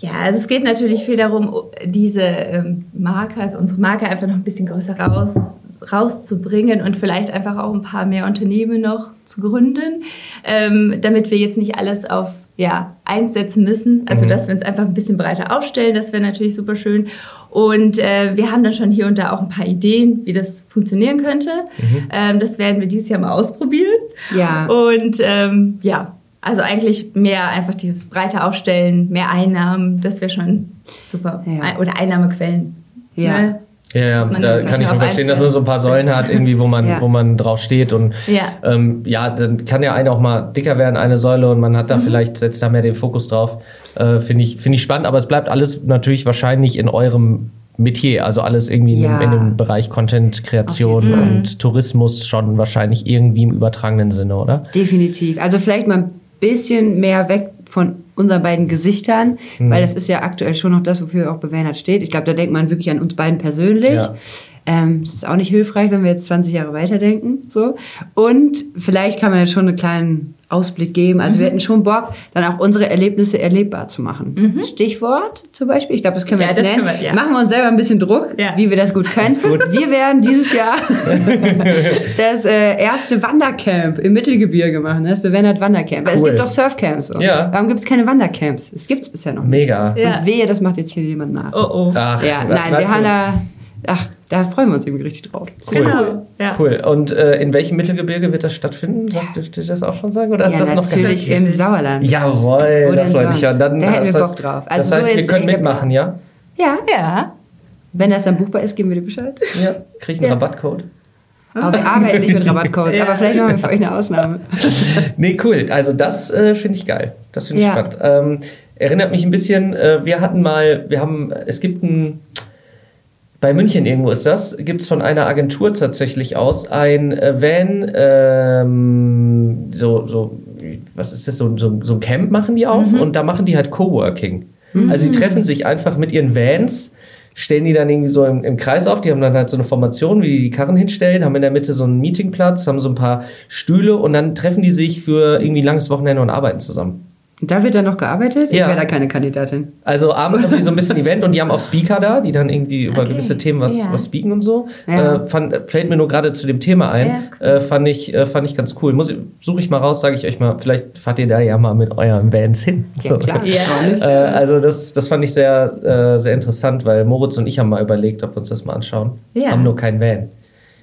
Ja, also es geht natürlich viel darum, diese ähm, Marke, also unsere Marke einfach noch ein bisschen größer raus, rauszubringen und vielleicht einfach auch ein paar mehr Unternehmen noch zu gründen, ähm, damit wir jetzt nicht alles auf ja, eins setzen müssen. Also, dass wir uns einfach ein bisschen breiter aufstellen, das wäre natürlich super schön. Und äh, wir haben dann schon hier und da auch ein paar Ideen, wie das funktionieren könnte. Ähm, das werden wir dieses Jahr mal ausprobieren. Ja. Und ähm, ja, also eigentlich mehr einfach dieses breite Aufstellen, mehr Einnahmen, das wäre schon super. Ja. Oder Einnahmequellen. Ja. Ne? Ja, da kann ich schon verstehen, dass man so ein paar Säulen hat, irgendwie, wo man, Ja. wo man drauf steht. Und Ja. ähm, ja, dann kann ja eine auch mal dicker werden, eine Säule, und man hat da vielleicht, setzt da mehr den Fokus drauf. Äh, Finde ich, finde ich spannend, aber es bleibt alles natürlich wahrscheinlich in eurem Metier, also alles irgendwie Ja. in, in dem Bereich Content, Kreation und Tourismus schon wahrscheinlich irgendwie im übertragenen Sinne, oder? Definitiv. Also vielleicht mal ein bisschen mehr weg von unseren beiden Gesichtern, Mhm. weil das ist ja aktuell schon noch das, wofür auch Bewähnert steht. Ich glaube, da denkt man wirklich an uns beiden persönlich. Ja. Ähm, es ist auch nicht hilfreich, wenn wir jetzt 20 Jahre weiterdenken. So. Und vielleicht kann man jetzt schon einen kleinen Ausblick geben. Also Mhm. wir hätten schon Bock, dann auch unsere Erlebnisse erlebbar zu machen. Stichwort zum Beispiel, ich glaube, das können wir Mhm. Ja, jetzt das nennen. können wir, ja. Machen wir uns selber ein bisschen Druck, Ja. wie wir das gut können. Wir werden dieses Jahr das äh, erste Wandercamp im Mittelgebirge machen, das Bewändert Wandercamp. Es Cool. gibt doch Surfcamps. So. Ja. Warum gibt es keine Wandercamps? Es gibt es bisher noch nicht. Mega. Ja. Und wehe, das macht jetzt hier jemand nach. Oh oh. Ach, ja, nein, wir haben da, ach, da freuen wir uns irgendwie richtig drauf. Cool. Genau. Ja. Cool. Und äh, in welchem Mittelgebirge wird das stattfinden? Sagt, dürft ihr das auch schon sagen? Oder ist ja, das noch natürlich im Sauerland. Jawohl, Wo das wollte ich ja. Dann, Da hätten das wir heißt- Bock drauf. Das Also so heißt, wir können mitmachen, ja? Ja, Ja. wenn das dann buchbar ist, geben wir dir Bescheid. Ja. Krieg ich einen Ja. Rabattcode? Aber wir arbeiten nicht mit Rabattcodes, Ja. aber vielleicht machen wir für euch eine Ausnahme. Nee, cool. Also das äh, finde ich geil. Das finde ich Ja. spannend. Ähm, erinnert mich ein bisschen, äh, wir hatten mal, wir haben, es gibt ein, bei München irgendwo ist das, gibt es von einer Agentur tatsächlich aus ein äh, Van, ähm, so, so, was ist das, so, so, so ein Camp machen die auf und da machen die halt Coworking. Also sie treffen sich einfach mit ihren Vans, stellen die dann irgendwie so im, im Kreis auf, die haben dann halt so eine Formation, wie die die Karren hinstellen, haben in der Mitte so einen Meetingplatz, haben so ein paar Stühle und dann treffen die sich für irgendwie ein langes Wochenende und arbeiten zusammen. Da wird dann noch gearbeitet? Ich Ja. wäre da keine Kandidatin. Also abends haben die so ein bisschen Event und die haben auch Speaker da, die dann irgendwie über Okay. gewisse Themen was, Ja. was speaken und so. Ja. Äh, fand, fällt mir nur gerade zu dem Thema ein. Ja, cool. äh, fand, ich, äh, fand ich ganz cool. Muss ich, suche ich mal raus, sage ich euch mal, vielleicht fahrt ihr da ja mal mit euren Bands hin. Ja. Ja. Nicht? Äh, also das, das fand ich sehr, äh, sehr interessant, weil Moritz und ich haben mal überlegt, ob wir uns das mal anschauen. Ja. Haben nur keinen Van.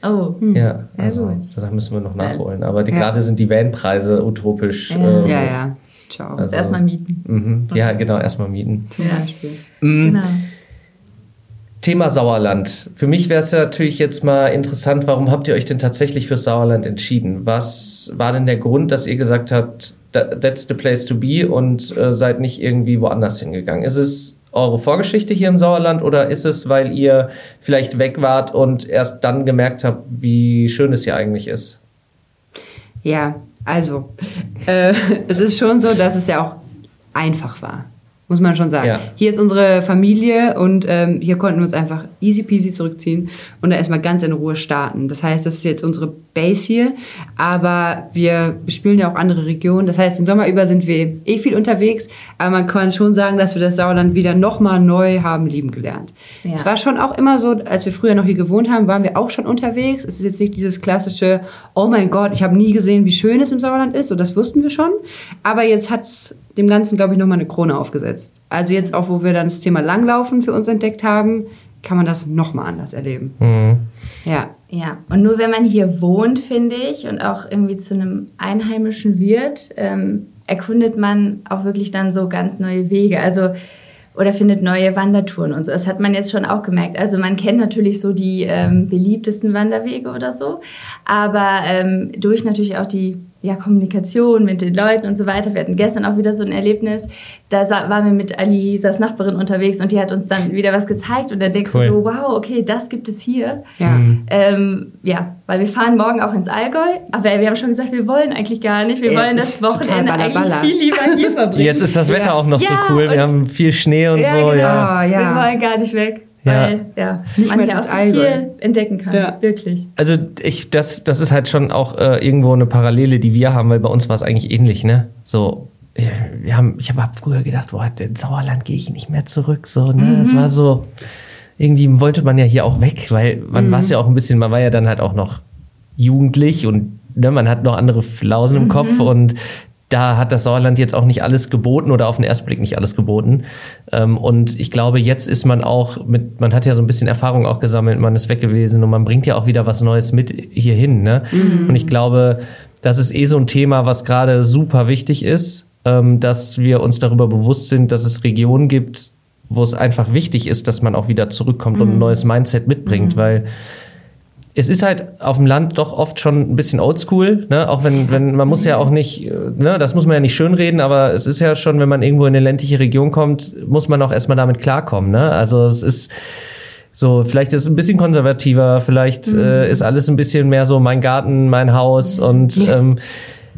Oh. Ja, Ja, also gut. da müssen wir noch nachholen. Aber Ja. gerade sind die Vanpreise utopisch. Ja. äh, Ja, ja. Ciao. Also- Erstmal mieten. Mhm. Ja, genau, erstmal mieten. Zum Ja. Beispiel. Mhm. Genau. Thema Sauerland. Für mich wäre es ja natürlich jetzt mal interessant, warum habt ihr euch denn tatsächlich für Sauerland entschieden? Was war denn der Grund, dass ihr gesagt habt, "Tha- that's the place to be und äh, seid nicht irgendwie woanders hingegangen? Ist es eure Vorgeschichte hier im Sauerland oder ist es, weil ihr vielleicht weg wart und erst dann gemerkt habt, wie schön es hier eigentlich ist? Ja, also, äh, es ist schon so, dass es ja auch einfach war. Muss man schon sagen. Ja. Hier ist unsere Familie und ähm, hier konnten wir uns einfach easy peasy zurückziehen und da erstmal ganz in Ruhe starten. Das heißt, das ist jetzt unsere Base hier, aber wir bespielen ja auch andere Regionen. Das heißt, den Sommer über sind wir eh viel unterwegs, aber man kann schon sagen, dass wir das Sauerland wieder nochmal neu haben lieben gelernt. Ja. Es war schon auch immer so, als wir früher noch hier gewohnt haben, waren wir auch schon unterwegs. Es ist jetzt nicht dieses klassische, oh mein Gott, ich habe nie gesehen, wie schön es im Sauerland ist. So, das wussten wir schon. Aber jetzt hat es dem Ganzen, glaube ich, nochmal eine Krone aufgesetzt. Also jetzt auch, wo wir dann das Thema Langlaufen für uns entdeckt haben, kann man das nochmal anders erleben. Mhm. Ja. Ja, und nur wenn man hier wohnt, finde ich, und auch irgendwie zu einem Einheimischen wird, ähm, erkundet man auch wirklich dann so ganz neue Wege. Also oder findet neue Wandertouren und so. Das hat man jetzt schon auch gemerkt. Also man kennt natürlich so die ähm, beliebtesten Wanderwege oder so, aber ähm, durch natürlich auch die ja, Kommunikation mit den Leuten und so weiter. Wir hatten gestern auch wieder so ein Erlebnis, da sa- waren wir mit Alisas Nachbarin unterwegs und die hat uns dann wieder was gezeigt und dann denkst Cool. du so, wow, okay, das gibt es hier. Ja. Ähm, ja, weil wir fahren morgen auch ins Allgäu, aber wir haben schon gesagt, wir wollen eigentlich gar nicht. Wir Ja, wollen das Wochenende balla eigentlich balla. viel lieber hier verbringen. Jetzt ist das Wetter Ja. auch noch so cool. Wir haben viel Schnee und ja, so. genau. Ja. Ah, ja. Wir wollen gar nicht weg. Weil ja, Nicht man hier auch so viel entdecken kann. Ja. Wirklich. Also ich, das, das ist halt schon auch äh, irgendwo eine Parallele, die wir haben, weil bei uns war es eigentlich ähnlich, ne? So, äh, wir haben, ich habe früher gedacht, boah, in Sauerland gehe ich nicht mehr zurück, so, ne? Es war so, irgendwie wollte man ja hier auch weg, weil man war es ja auch ein bisschen, man war ja dann halt auch noch jugendlich und ne, man hat noch andere Flausen im Kopf und da hat das Sauerland jetzt auch nicht alles geboten oder auf den ersten Blick nicht alles geboten. Ähm, und ich glaube, jetzt ist man auch mit, man hat ja so ein bisschen Erfahrung auch gesammelt, man ist weg gewesen und man bringt ja auch wieder was Neues mit hierhin. Ne? Und ich glaube, das ist eh so ein Thema, was gerade super wichtig ist, ähm, dass wir uns darüber bewusst sind, dass es Regionen gibt, wo es einfach wichtig ist, dass man auch wieder zurückkommt und ein neues Mindset mitbringt, weil es ist halt auf dem Land doch oft schon ein bisschen oldschool, ne? Auch wenn, wenn, man muss ja auch nicht, äh, ne, das muss man ja nicht schönreden, aber es ist ja schon, wenn man irgendwo in eine ländliche Region kommt, muss man auch erstmal damit klarkommen, ne? Also es ist so, vielleicht ist es ein bisschen konservativer, vielleicht äh, ist alles ein bisschen mehr so mein Garten, mein Haus und ähm,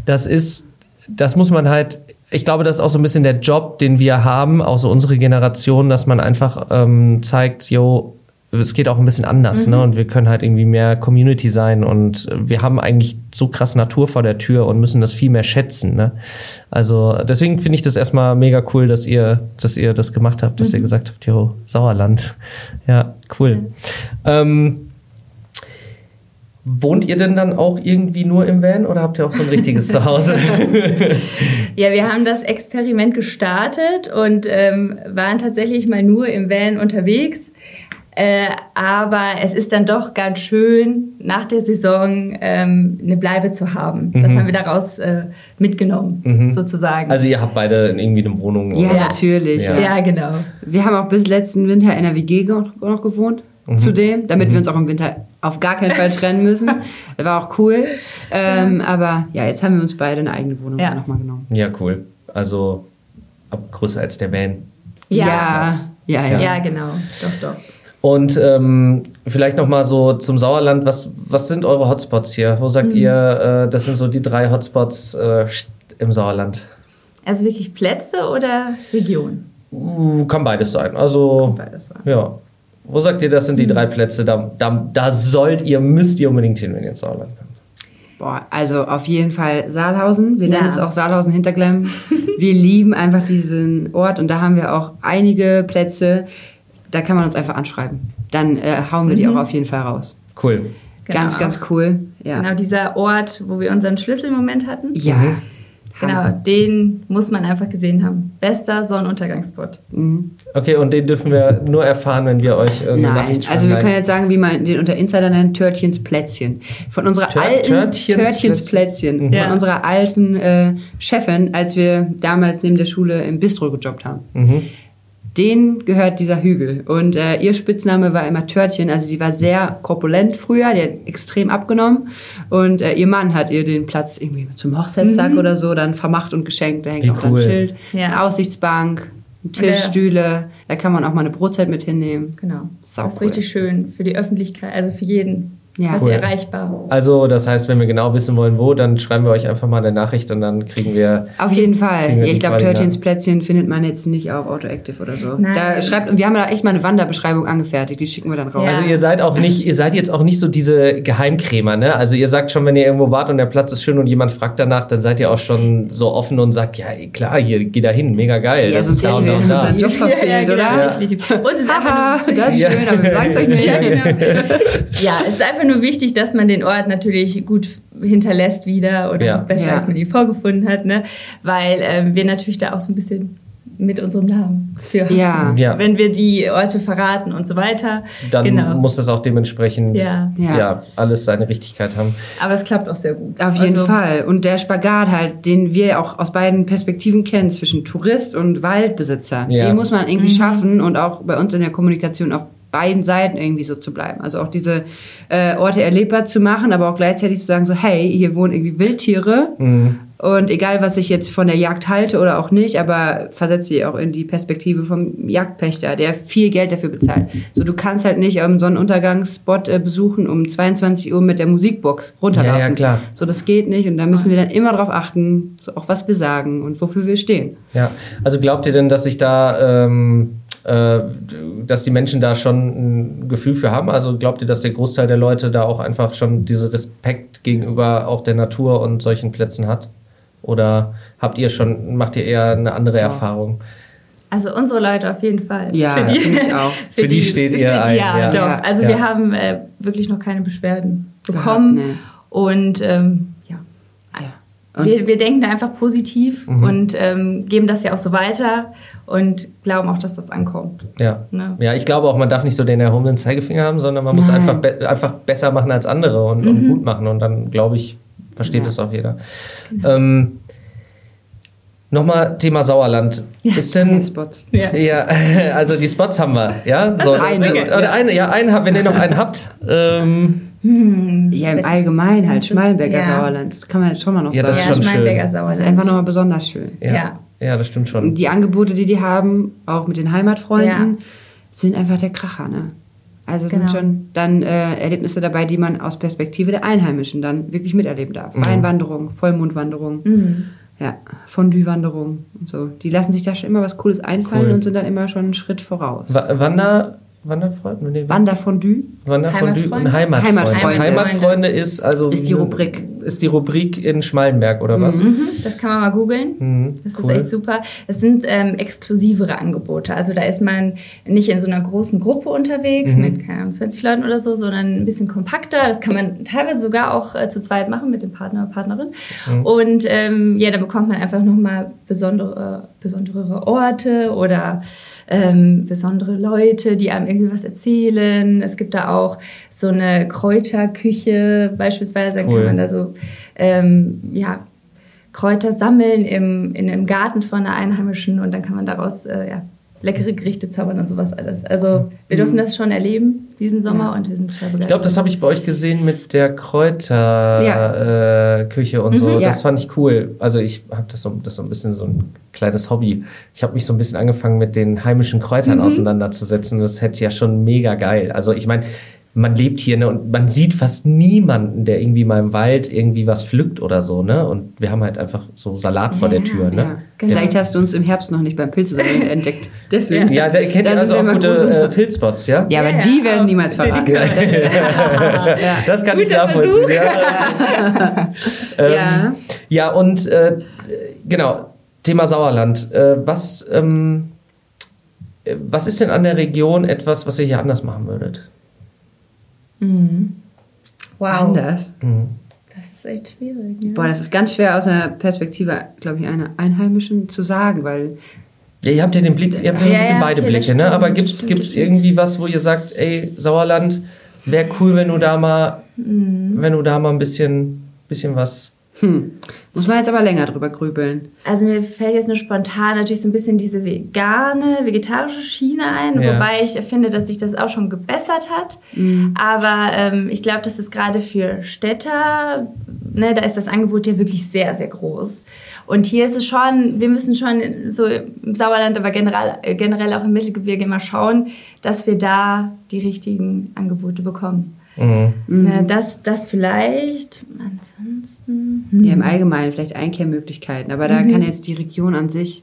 das ist, das muss man halt, ich glaube, das ist auch so ein bisschen der Job, den wir haben, auch so unsere Generation, dass man einfach ähm, zeigt, yo, es geht auch ein bisschen anders, ne? Und wir können halt irgendwie mehr Community sein und wir haben eigentlich so krass Natur vor der Tür und müssen das viel mehr schätzen, ne? Also deswegen finde ich das erstmal mega cool, dass ihr, dass ihr das gemacht habt, dass ihr gesagt habt, jo, Sauerland. Ja, cool. Ähm, wohnt ihr denn dann auch irgendwie nur im Van oder habt ihr auch so ein richtiges Zuhause? Ja, wir haben das Experiment gestartet und ähm, waren tatsächlich mal nur im Van unterwegs. Äh, aber es ist dann doch ganz schön, nach der Saison ähm, eine Bleibe zu haben. Das haben wir daraus äh, mitgenommen, sozusagen. also ihr habt beide irgendwie eine Wohnung. Ja, oder? Ja. natürlich. Ja. Ja. ja, genau. Wir haben auch bis letzten Winter in der WG noch gewohnt. Zudem, damit wir uns auch im Winter auf gar keinen Fall trennen müssen. Das war auch cool. Ähm, Aber ja, jetzt haben wir uns beide eine eigene Wohnung Ja. nochmal genommen. Ja, cool. Also ab größer als der Van. Ja. ja, ja. ja. Ja, genau. Doch, doch. Und ähm, vielleicht noch mal so zum Sauerland. Was, was sind eure Hotspots hier? Wo sagt ihr, äh, das sind so die drei Hotspots äh, im Sauerland? Also wirklich Plätze oder Region? Uh, kann beides sein. Also, Beides sein. ja. Wo sagt ihr, das sind die drei Plätze? Da, da, da sollt ihr, müsst ihr unbedingt hin, wenn ihr ins Sauerland kommt. Boah, also auf jeden Fall Saalhausen. Wir Ja. nennen es auch Saalhausen Hinterglemm. wir lieben einfach diesen Ort und da haben wir auch einige Plätze. Da kann man uns einfach anschreiben. Dann äh, hauen wir die auch auf jeden Fall raus. Cool. Ganz, Genau. ganz cool. Ja. Genau dieser Ort, wo wir unseren Schlüsselmoment hatten. Ja. Genau, den muss man einfach gesehen haben. Bester Sonnenuntergangsspot. Okay, und den dürfen wir nur erfahren, wenn wir euch äh, Nein, also wir können jetzt sagen, wie man den unter Insider nennt, Törtchens Plätzchen. Von unserer Tör- alten Törtchens Törtchens Plätzchen, Ja. von unserer alten äh, Chefin, als wir damals neben der Schule im Bistro gejobbt haben. Mhm. Den gehört dieser Hügel. Und äh, ihr Spitzname war immer Törtchen. Also die war sehr korpulent früher, die hat extrem abgenommen. Und äh, ihr Mann hat ihr den Platz irgendwie zum Hochzeitstag oder so dann vermacht und geschenkt. Da hängt Wie auch cool. ein Schild, Ja. eine Aussichtsbank, ein Tisch, der- Stühle. Da kann man auch mal eine Brotzeit mit hinnehmen. Genau. Sau das ist cool. richtig schön für die Öffentlichkeit, also für jeden. Ja. Das ist Cool. erreichbar. Also, das heißt, wenn wir genau wissen wollen, wo, dann schreiben wir euch einfach mal eine Nachricht und dann kriegen wir. Auf jeden Fall. Ja, ich glaube, ne? Plätzchen findet man jetzt nicht auf Autoactive oder so. Nein. Da schreibt, und wir haben da echt mal eine Wanderbeschreibung angefertigt, die schicken wir dann raus. Ja. Also ihr seid auch nicht, ihr seid jetzt auch nicht so diese Geheimkrämer, ne? Also ihr sagt schon, wenn ihr irgendwo wart und der Platz ist schön und jemand fragt danach, dann seid ihr auch schon so offen und sagt, ja klar, hier geh da hin, mega geil. Ja, das sonst ist hätten und wir unseren da. Job verfehlt, genau, oder? Und es ist einfach nur, das ist schön, aber wir sagen es euch nicht. ja, genau. ja, es ist einfach nur wichtig, dass man den Ort natürlich gut hinterlässt wieder oder Ja. besser Ja. als man ihn vorgefunden hat, ne? Weil ähm, wir natürlich da auch so ein bisschen mit unserem Namen für haben. Ja. Ja. Wenn wir die Orte verraten und so weiter. Dann genau. muss das auch dementsprechend Ja. ja. Ja. alles seine Richtigkeit haben. Aber es klappt auch sehr gut. Auf jeden Also, Fall. Und der Spagat halt, den wir auch aus beiden Perspektiven kennen, zwischen Tourist und Waldbesitzer, Ja. den muss man irgendwie schaffen und auch bei uns in der Kommunikation auf beiden Seiten irgendwie so zu bleiben. Also auch diese äh, Orte erlebbar zu machen, aber auch gleichzeitig zu sagen, so hey, hier wohnen irgendwie Wildtiere Mhm. und egal, was ich jetzt von der Jagd halte oder auch nicht, aber versetze sie auch in die Perspektive vom Jagdpächter, der viel Geld dafür bezahlt. So, du kannst halt nicht einen Sonnenuntergangsspot äh, besuchen um 22 Uhr mit der Musikbox runterlaufen. Ja, ja, klar. So, das geht nicht und da müssen wir dann immer darauf achten, so auch was wir sagen und wofür wir stehen. Ja, also glaubt ihr denn, dass sich da, ähm, äh, dass die Menschen da schon ein Gefühl für haben? Also glaubt ihr, dass der Großteil der Leute da auch einfach schon diesen Respekt gegenüber auch der Natur und solchen Plätzen hat? Oder habt ihr schon, macht ihr eher eine andere Erfahrung? Also unsere Leute auf jeden Fall. Ja, Für die- finde ich auch. Für die steht ihr für- ein, Ja, ja. doch. Ja. Also Ja. wir haben äh, wirklich noch keine Beschwerden bekommen. Gehabt, nee. Und ähm, ja, wir, wir denken da einfach positiv Mhm. und ähm, geben das ja auch so weiter und glauben auch, dass das ankommt. Ja. Ne? Ja, ich glaube auch, man darf nicht so den erhobenen Zeigefinger haben, sondern man muss Nein. einfach, be einfach besser machen als andere und, Mhm. und gut machen. Und dann, glaube ich, versteht Ja. es auch jeder. Genau. Ähm, Nochmal Thema Sauerland. Ist denn, Spots. Ja. Ja, also die Spots haben wir, ja. So, eine. Oder eine, ja, einen, wenn ihr noch einen habt. Ähm, Ja, im Allgemeinen halt, Schmalenberger Ja. Sauerland, das kann man jetzt schon mal noch Ja, das ist sagen. schon Schmalenberger schön. Sauerland. Das ist einfach nochmal besonders schön. ja, ja. Ja. das stimmt schon. Und die Angebote, die die haben, auch mit den Heimatfreunden, Ja. sind einfach der Kracher, ne? Also sind Genau. schon dann äh, Erlebnisse dabei, die man aus Perspektive der Einheimischen dann wirklich miterleben darf. Mhm. Weinwanderung, Vollmondwanderung, Mhm. ja, Fondue-Wanderung und so. Die lassen sich da schon immer was Cooles einfallen Cool. und sind dann immer schon einen Schritt voraus. Wa Wander, Wanderfreunde? Nee, Wanderfondue Wanderfondue Heimatfreunde? und Heimatfreunde. Heimatfreunde. Heimatfreunde ist also ist die Rubrik. ist die Rubrik in Schmalenberg oder was? Mhm. Das kann man mal googeln. Mhm, Das cool. ist echt super. Es sind ähm, exklusivere Angebote. Also da ist man nicht in so einer großen Gruppe unterwegs Mhm. mit, keine Ahnung, 20 Leuten oder so, sondern ein bisschen kompakter. Das kann man teilweise sogar auch äh, zu zweit machen mit dem Partner oder Partnerin. Mhm. Und ähm, ja, da bekommt man einfach nochmal besondere, besondere Orte oder ähm, besondere Leute, die einem irgendwie was erzählen. Es gibt da auch so eine Kräuterküche beispielsweise. Dann Cool. kann man da so ähm, ja, Kräuter sammeln im, in einem Garten von einer Einheimischen und dann kann man daraus äh, ja, leckere Gerichte zaubern und sowas alles. Also wir dürfen das schon erleben diesen Sommer und wir sind total Ich glaube, das habe ich bei euch gesehen mit der Kräuterküche Ja. äh, und so. Mhm, ja. Das fand ich cool. Also ich habe das so, das so ein bisschen so ein kleines Hobby. Ich habe mich so ein bisschen angefangen mit den heimischen Kräutern Mhm. auseinanderzusetzen. Das hätte ja schon mega geil. Also ich meine, man lebt hier ne, und man sieht fast niemanden, der irgendwie mal im Wald irgendwie was pflückt oder so. Ne? Und wir haben halt einfach so Salat vor der Tür. Ne? Ja. Vielleicht hast du uns im Herbst noch nicht beim Pilzesammeln entdeckt. Deswegen. Ja, da kennt ihr also auch gute äh, Pilzspots, ja? Ja, aber Ja, die ja, werden niemals Die- die verraten. ja. Das kann ich nachvollziehen. Ja. ähm, Ja. ja, und äh, genau, Thema Sauerland. Äh, was, ähm, äh, was ist denn an der Region etwas, was ihr hier anders machen würdet? Mhm. Wow. Anders. Mhm. Das ist echt schwierig. Ja. Boah, das ist ganz schwer aus der Perspektive, glaube ich, einer Einheimischen zu sagen, weil Ja, ihr habt ja den Blick, ihr habt ja, Ja, ein bisschen ja, beide okay, Blicke, ne? stimmt, Aber das gibt's, stimmt, gibt's irgendwie was, wo ihr sagt, ey, Sauerland, wäre cool, wenn du da mal, Mhm. wenn du da mal ein bisschen, bisschen was. Hm, muss man jetzt aber länger drüber grübeln. Also mir fällt jetzt nur spontan natürlich so ein bisschen diese vegane, vegetarische Schiene ein, Ja. wobei ich finde, dass sich das auch schon gebessert hat. Aber ähm, ich glaube, dass es gerade für Städter, ne, da ist das Angebot ja wirklich sehr, sehr groß. Und hier ist es schon, wir müssen schon so im Sauerland, aber generell, äh, generell auch im Mittelgebirge immer schauen, dass wir da die richtigen Angebote bekommen. Mhm. Ne, das, das vielleicht. Ansonsten. hm. Ja, im Allgemeinen vielleicht Einkehrmöglichkeiten, aber da kann jetzt die Region an sich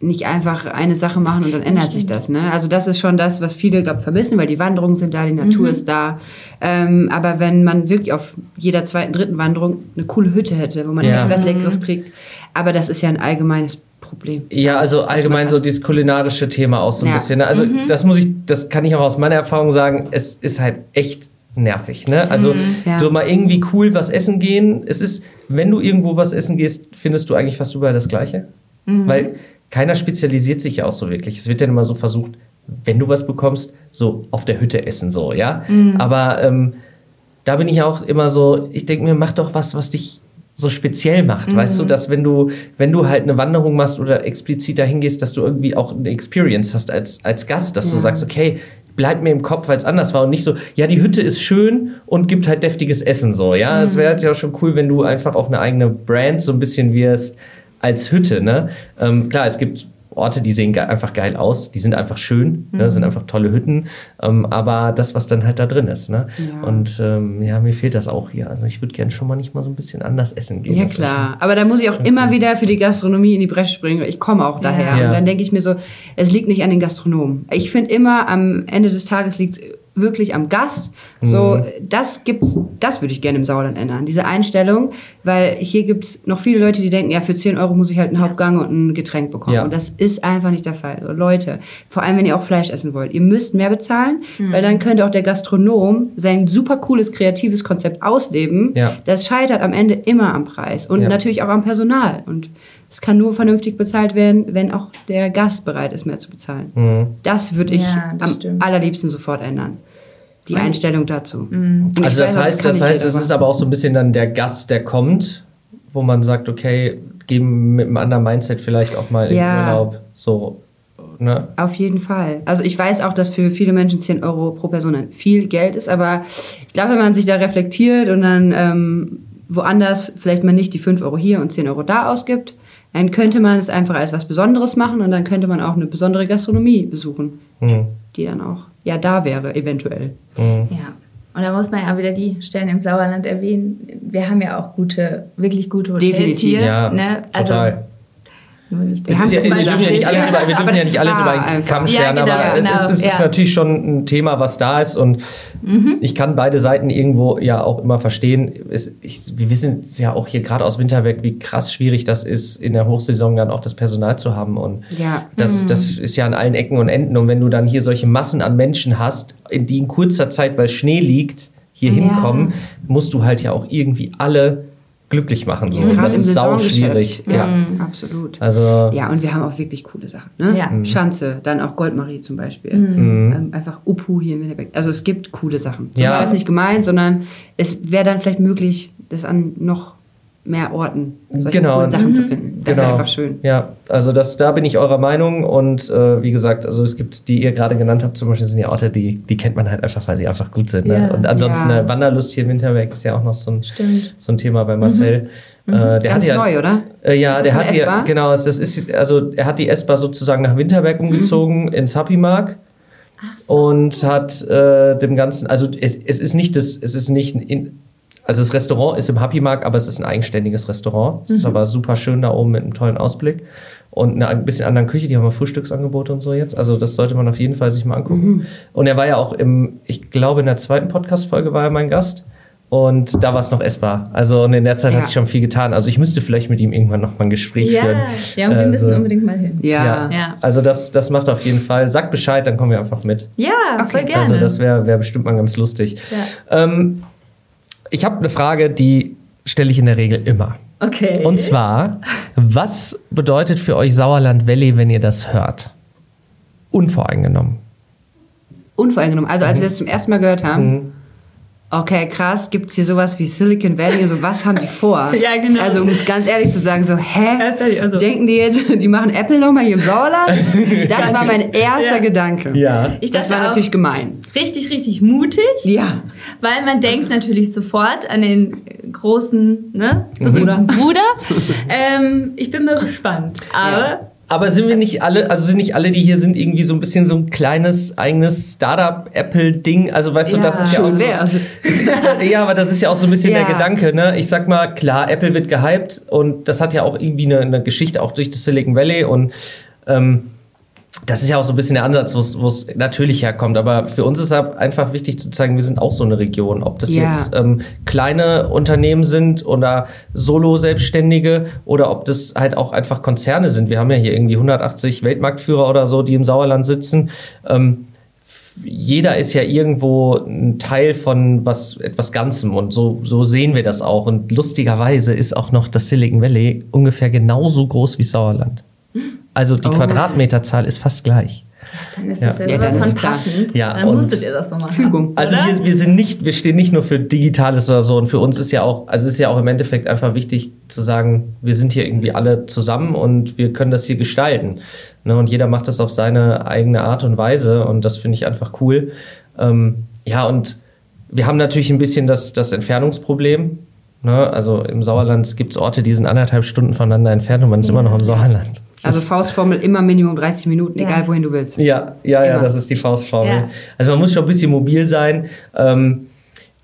nicht einfach eine Sache machen und dann ändert sich das. Ne? Also das ist schon das, was viele, glaube vermissen, weil die Wanderungen sind da, die Natur ist da. Ähm, aber wenn man wirklich auf jeder zweiten, dritten Wanderung eine coole Hütte hätte, wo man Ja. etwas Leckeres kriegt, aber das ist ja ein allgemeines Problem. Ja, also allgemein so dieses kulinarische Thema auch so ein Ja. bisschen. Ne? Also das muss ich, das kann ich auch aus meiner Erfahrung sagen, es ist halt echt nervig, ne? Also Ja. so mal irgendwie cool was essen gehen. Es ist, wenn du irgendwo was essen gehst, findest du eigentlich fast überall das Gleiche. Weil keiner spezialisiert sich ja auch so wirklich. Es wird dann immer so versucht, wenn du was bekommst, so auf der Hütte essen, so, ja. Aber ähm, da bin ich auch immer so, ich denke mir, mach doch was, was dich so speziell macht, weißt du, dass wenn du, wenn du halt eine Wanderung machst oder explizit dahin gehst, dass du irgendwie auch eine Experience hast als, als Gast, dass du sagst, okay, bleibt mir im Kopf, weil es anders war und nicht so, ja, die Hütte ist schön und gibt halt deftiges Essen so, ja. Es wäre halt ja schon cool, wenn du einfach auch eine eigene Brand so ein bisschen wirst als Hütte, ne? Ähm, klar, es gibt Orte, die sehen einfach geil aus, die sind einfach schön, ne? sind einfach tolle Hütten, ähm, aber das, was dann halt da drin ist, ne? Ja. Und ähm, ja, mir fehlt das auch hier. Also ich würde gerne schon mal nicht mal so ein bisschen anders essen gehen. Ja klar, aber da muss ich auch immer wieder für die Gastronomie in die Bresche springen. Ich komme auch daher Ja. und dann denke ich mir so, es liegt nicht an den Gastronomen. Ich finde immer am Ende des Tages liegt es wirklich am Gast. So, Mhm. das gibt's, das würde ich gerne im Sauerland ändern. Diese Einstellung, weil hier gibt's noch viele Leute, die denken, ja, für 10 Euro muss ich halt einen Hauptgang und ein Getränk bekommen. Ja. Und das ist einfach nicht der Fall. So, Leute, vor allem wenn ihr auch Fleisch essen wollt, ihr müsst mehr bezahlen, Mhm. weil dann könnte auch der Gastronom sein super cooles, kreatives Konzept ausleben. Ja. Das scheitert am Ende immer am Preis und Ja. natürlich auch am Personal. Und es kann nur vernünftig bezahlt werden, wenn auch der Gast bereit ist, mehr zu bezahlen. Mhm. Das würde ich Ja, das am stimmt. allerliebsten sofort ändern. Die Einstellung dazu. Mhm. Also das weiß heißt, das heißt, es ist aber auch so ein bisschen dann der Gast, der kommt, wo man sagt, okay, geben mit einem anderen Mindset vielleicht auch mal in Ja. den Urlaub. So, ne? Auf jeden Fall. Also ich weiß auch, dass für viele Menschen 10 Euro pro Person viel Geld ist, aber ich glaube, wenn man sich da reflektiert und dann ähm, woanders vielleicht man nicht die 5 Euro hier und 10 Euro da ausgibt, dann könnte man es einfach als was Besonderes machen und dann könnte man auch eine besondere Gastronomie besuchen, Mhm. die dann auch ja da wäre, eventuell. Mhm. Ja. Und da muss man ja auch wieder die Stellen im Sauerland erwähnen. Wir haben ja auch gute, wirklich gute Hotels Definitiv. hier. Ja, ne? Also total. Nur nicht Es haben ist ja, jetzt wir dürfen ja nicht alles ja, über, wir aber dürfen ja das nicht alles war über einen. Kamm Ja, scheren, genau, aber es, genau, ist, es ist ja. natürlich schon ein Thema, was da ist und ich kann beide Seiten irgendwo ja auch immer verstehen. Es, ich, wir wissen es ja auch hier gerade aus Winterberg, wie krass schwierig das ist, in der Hochsaison dann auch das Personal zu haben und Ja. das, das ist ja an allen Ecken und Enden und wenn du dann hier solche Massen an Menschen hast, die in kurzer Zeit, weil Schnee liegt, hier Ja. hinkommen, musst du halt ja auch irgendwie alle glücklich machen. So. Ja, Und gerade das ist sau schwierig. Ja, Ja. absolut. Also Ja, und wir haben auch wirklich coole Sachen. Ne? Ja. Mhm. Schanze, dann auch Goldmarie zum Beispiel. Mhm. Ähm, einfach Upu hier in Winterberg. Also es gibt coole Sachen. So Ja. war das nicht gemeint, sondern es wäre dann vielleicht möglich, das an noch mehr Orten solche Genau. coolen Sachen zu Mhm. finden. Das wäre einfach schön. Ja, also das, da bin ich eurer Meinung und äh, wie gesagt, also es gibt, die ihr gerade genannt habt, zum Beispiel sind ja Orte, die, die kennt man halt einfach, weil sie einfach gut sind. Ne? Ja. Und ansonsten Ja. äh, Wanderlust hier in Winterberg ist ja auch noch so ein, Stimmt. so ein Thema bei Marcel. Äh, der Ganz hat ja, neu, oder? Äh, ja, Ist das der hat hier, essbar? genau, das ist, also er hat die S-Bar sozusagen nach Winterberg umgezogen, ins Happy Mark. Ach so. Und hat äh, dem Ganzen, also es, es ist nicht das, es ist nicht in, also das Restaurant ist im Happy Mark, aber es ist ein eigenständiges Restaurant. Es ist aber super schön da oben mit einem tollen Ausblick und einer ein bisschen anderen Küche. Die haben wir Frühstücksangebote und so jetzt. Also das sollte man auf jeden Fall sich mal angucken. Und er war ja auch im, ich glaube in der zweiten Podcast-Folge war er mein Gast. Und da war es noch essbar. Also und in der Zeit Ja. hat sich schon viel getan. Also ich müsste vielleicht mit ihm irgendwann noch mal ein Gespräch Ja, führen. ja, und wir müssen Also, unbedingt mal hin. Ja. Ja. Also das, das macht auf jeden Fall. Sagt Bescheid, dann kommen wir einfach mit. Ja, voll gerne. Also das wäre wär bestimmt mal ganz lustig. Ja. Ähm, ich habe eine Frage, die stelle ich in der Regel immer. Okay. Und zwar, was bedeutet für euch Sauerland Valley, wenn ihr das hört? Unvoreingenommen. Unvoreingenommen. Also als wir das zum ersten Mal gehört haben, Mhm. Okay, krass, gibt es hier sowas wie Silicon Valley? Also was haben die vor? Ja, genau. Also um es ganz ehrlich zu sagen, so, hä? Ja, ehrlich, also- Denken die jetzt, die machen Apple nochmal hier im Sauerland? Das war mein erster Ja. Gedanke. Ja. ich Das war natürlich gemein. richtig, richtig mutig. Ja. Weil man denkt natürlich sofort an den großen, ne, berühmten Bruder. ähm, ich bin mal gespannt. Aber Aber sind wir nicht alle, also sind nicht alle, die hier sind, irgendwie so ein bisschen so ein kleines eigenes Startup-Apple-Ding? Also weißt du, Ja. das ist ja auch so, ist, ja, aber das ist ja auch so ein bisschen Ja. der Gedanke, ne? Ich sag mal, klar, Apple wird gehypt und das hat ja auch irgendwie eine, eine Geschichte auch durch das Silicon Valley und ähm, das ist ja auch so ein bisschen der Ansatz, wo es- natürlich herkommt. Aber für uns ist einfach wichtig zu zeigen, wir sind auch so eine Region. Ob das Ja. jetzt ähm, kleine Unternehmen sind oder Solo-Selbstständige oder ob das halt auch einfach Konzerne sind. Wir haben ja hier irgendwie 180 Weltmarktführer oder so, die im Sauerland sitzen. Ähm, jeder ist ja irgendwo ein Teil von was etwas Ganzem und so so sehen wir das auch und lustigerweise ist auch noch das Silicon Valley ungefähr genauso groß wie Sauerland. Also die Oh. Quadratmeterzahl ist fast gleich. dann ist Ja. das ja, Ja, sowas dann von passend. Ja, dann und- musstet ihr das so machen. Fügung. Also wir, wir sind nicht, wir stehen nicht nur für Digitales oder so und für uns ist ja auch, also es ist ja auch im Endeffekt einfach wichtig zu sagen, wir sind hier irgendwie alle zusammen und wir können das hier gestalten. Ne? Und jeder macht das auf seine eigene Art und Weise und das finde ich einfach cool. Ähm, ja, und wir haben natürlich ein bisschen das, das Entfernungsproblem. Ne? Also im Sauerland gibt es Orte, die sind anderthalb Stunden voneinander entfernt und man ist immer noch im Sauerland. Das Also Faustformel immer Minimum 30 Minuten, Ja. egal wohin du willst. ja, ja, ja, das ist die Faustformel. Ja. Also man muss schon ein bisschen mobil sein. Ähm,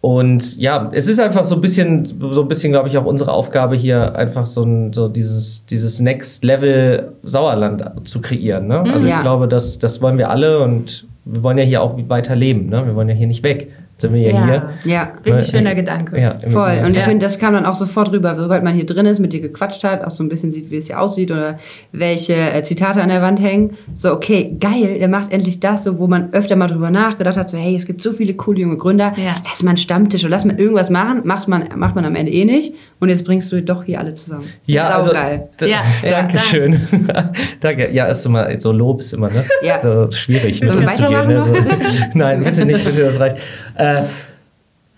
und ja, es ist einfach so ein bisschen, so ein bisschen, glaube ich, auch unsere Aufgabe hier, einfach so, ein, so dieses, dieses Next Level Sauerland zu kreieren. Ne? Also Ja. ich glaube, das, das wollen wir alle und wir wollen ja hier auch weiter leben. Ne? Wir wollen ja hier nicht weg. Sind wir ja, Ja. hier. Ja. Wirklich Äh, schöner Gedanke. Ja, Voll. Und ich Ja. finde, das kam dann auch sofort rüber, sobald man hier drin ist, mit dir gequatscht hat, auch so ein bisschen sieht, wie es hier aussieht oder welche äh, Zitate an der Wand hängen. So, okay, geil, der macht endlich das, so, wo man öfter mal drüber nachgedacht hat, so, hey, es gibt so viele coole junge Gründer, Ja. lass mal einen Stammtisch und lass mal irgendwas machen, macht man, macht man am Ende eh nicht. Und jetzt bringst du doch hier alle zusammen. Ja, also, Saugeil. d- Ja. Dankeschön. Danke. Ja, ist immer, so Lob ist immer, ne? Ja. So schwierig. Sollen wir weitermachen ne? bisschen? Nein, bitte nicht, bitte, das reicht. Äh,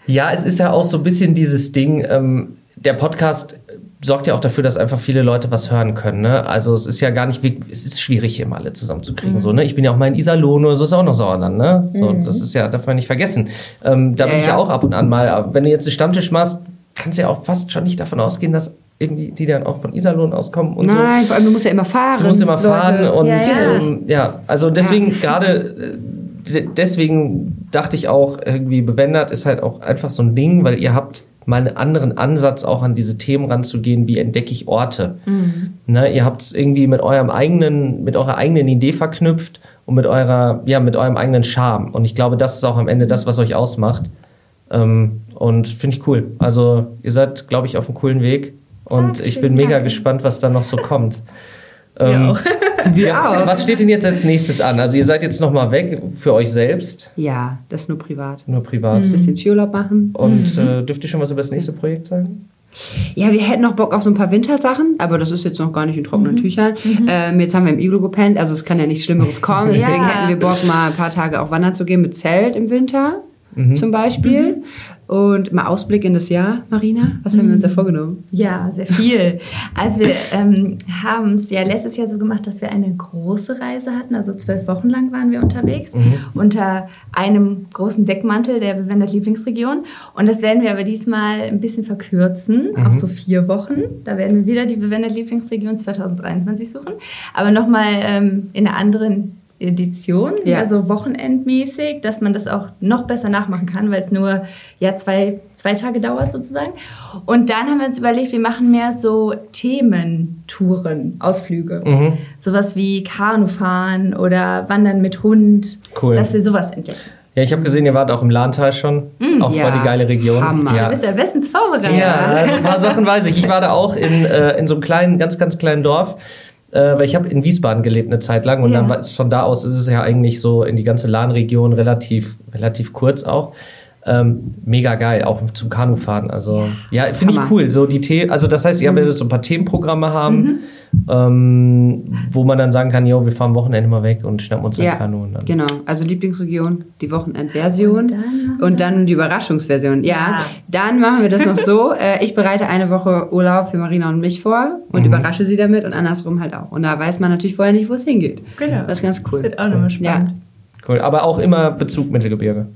ja, es ist ja auch so ein bisschen dieses Ding, ähm, der Podcast sorgt ja auch dafür, dass einfach viele Leute was hören können. Ne? Also es ist ja gar nicht, es ist schwierig, hier mal alle zusammenzukriegen. So, ne? Ich bin ja auch mal in Iserlohn oder so, ist auch noch Sauerland. Ne? So, Das ist ja, darf man nicht vergessen. Ähm, da Ja, bin ich ja auch ab und an mal. Aber wenn du jetzt einen Stammtisch machst, kannst du ja auch fast schon nicht davon ausgehen, dass irgendwie die dann auch von Iserlohn auskommen und so. Nein, vor allem, du musst ja immer fahren. Du musst immer Leute. fahren und Ja, ja, ähm, ja also deswegen gerade äh, deswegen dachte ich auch irgendwie bewändert ist halt auch einfach so ein Ding, weil ihr habt mal einen anderen Ansatz auch an diese Themen ranzugehen, wie entdecke ich Orte. Ne, ihr habt es irgendwie mit eurem eigenen mit eurer eigenen Idee verknüpft und mit eurer ja mit eurem eigenen Charme und ich glaube, das ist auch am Ende das, was euch ausmacht. Ähm, und finde ich cool. Also ihr seid, glaube ich, auf einem coolen Weg und ich Dankeschön, bin mega danke. gespannt, was da noch so kommt. Ähm, auch. was steht denn jetzt als nächstes an? Also ihr seid jetzt noch mal weg für euch selbst, Ja, das nur privat. nur privat. Ein bisschen Skiurlaub machen. Und äh, dürft ihr schon was über das nächste Projekt sagen? Ja, wir hätten noch Bock auf so ein paar Wintersachen, aber das ist jetzt noch gar nicht in trockenen Mhm. Tüchern. Ähm, jetzt haben wir im Iglu gepennt, also es kann ja nichts Schlimmeres kommen. Deswegen Ja. hätten wir Bock, mal ein paar Tage auch wandern zu gehen mit Zelt im Winter zum Beispiel. Und mal Ausblick in das Jahr, Marina. Was haben wir uns da vorgenommen? Ja, sehr viel. Also wir ähm, haben es ja letztes Jahr so gemacht, dass wir eine große Reise hatten. Also zwölf Wochen lang waren wir unterwegs unter einem großen Deckmantel der Bewendert Lieblingsregion. Und das werden wir aber diesmal ein bisschen verkürzen auf so vier Wochen. Da werden wir wieder die Bewendert Lieblingsregion 2023 suchen. Aber nochmal ähm, in einer anderen Edition, Ja. also wochenendmäßig, dass man das auch noch besser nachmachen kann, weil es nur ja zwei, zwei Tage dauert sozusagen. Und dann haben wir uns überlegt, wir machen mehr so Thementouren, Ausflüge. Mhm. Sowas wie Kanufahren oder Wandern mit Hund, Cool. dass wir sowas entdecken. Ja, ich habe gesehen, ihr wart auch im Lahntal schon. auch Ja, voll die geile Region. Hammer. Ja. Du bist ja bestens vorbereitet. Ja, also ein paar Sachen weiß ich. Ich war da auch in, äh, in so einem kleinen, ganz, ganz kleinen Dorf. Äh, weil ich habe in Wiesbaden gelebt eine Zeit lang und Ja. dann war es von da aus ist es ja eigentlich so in die ganze Lahnregion relativ, relativ kurz auch. Ähm, mega geil, auch zum Kanufahren. Also ja, finde ich cool. So die The also das heißt, ihr werdet so ein paar Themenprogramme haben, ähm, wo man dann sagen kann, jo, wir fahren Wochenende mal weg und schnappen uns ein Ja, Kanu. Und dann. genau. Also Lieblingsregion, die Wochenendversion Und dann- und dann die Überraschungsversion. Ja, Ja. dann machen wir das noch so. Äh, ich bereite eine Woche Urlaub für Marina und mich vor und Mhm. überrasche sie damit und andersrum halt auch. Und da weiß man natürlich vorher nicht, wo es hingeht. Genau. Das ist ganz Das cool. wird auch nochmal spannend. Cool. Aber auch immer Bezug Mittelgebirge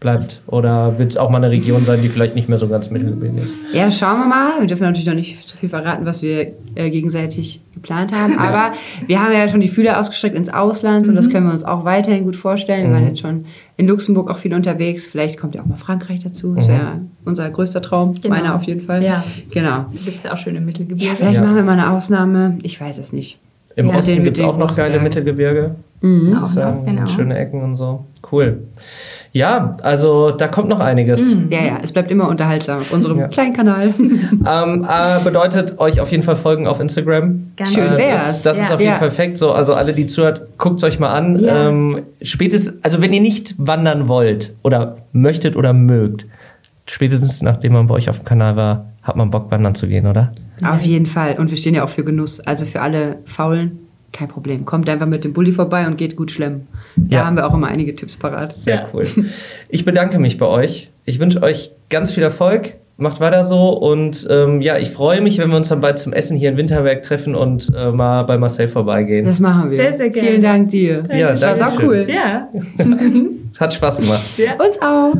bleibt. Oder wird es auch mal eine Region sein, die vielleicht nicht mehr so ganz Mittelgebirge ist? Ja, schauen wir mal. Wir dürfen natürlich noch nicht zu viel verraten, was wir äh, gegenseitig geplant haben. Aber wir haben ja schon die Fühler ausgestreckt ins Ausland und das können wir uns auch weiterhin gut vorstellen. Wir waren jetzt schon in Luxemburg auch viel unterwegs. Vielleicht kommt ja auch mal Frankreich dazu. Das wäre unser größter Traum. Genau. Meiner auf jeden Fall. Ja. Genau. Gibt es ja auch schöne Mittelgebirge. Vielleicht Ja. machen wir mal eine Ausnahme. Ich weiß es nicht. Im Ja, Osten gibt es auch noch geile. Mittelgebirge. Auch muss noch, ich sagen. genau. Schöne Ecken und so. Cool. Ja, also da kommt noch einiges. Ja, ja, es bleibt immer unterhaltsam auf unserem Ja. kleinen Kanal. Ähm, äh, bedeutet euch auf jeden Fall folgen auf Instagram. Ganz Schön Äh, wär's. Das, das ist Ja. auf jeden Ja. Fall perfekt. So, also alle, die zuhört, guckt euch mal an. Ähm, spätestens, also wenn ihr nicht wandern wollt oder möchtet oder mögt, spätestens nachdem man bei euch auf dem Kanal war, hat man Bock wandern zu gehen, oder? auf jeden Fall. Und wir stehen ja auch für Genuss. Also für alle Faulen, kein Problem. Kommt einfach mit dem Bulli vorbei und geht gut schlemmen. Da Ja. haben wir auch immer einige Tipps parat. Sehr Ja. cool. Ich bedanke mich bei euch. Ich wünsche euch ganz viel Erfolg. Macht weiter so und ähm, ja, ich freue mich, wenn wir uns dann bald zum Essen hier in Winterberg treffen und äh, mal bei Marcel vorbeigehen. Das machen wir. Sehr, sehr gerne. Vielen Dank dir. Ja, das war danke schön. cool. Ja. Hat Spaß gemacht. Uns auch.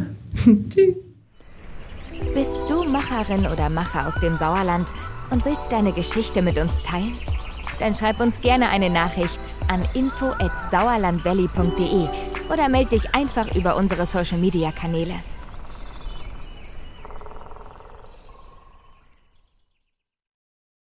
Bist du Macherin oder Macher aus dem Sauerland und willst deine Geschichte mit uns teilen? Dann schreib uns gerne eine Nachricht an info@sauerlandvalley.de oder melde dich einfach über unsere Social Media Kanäle.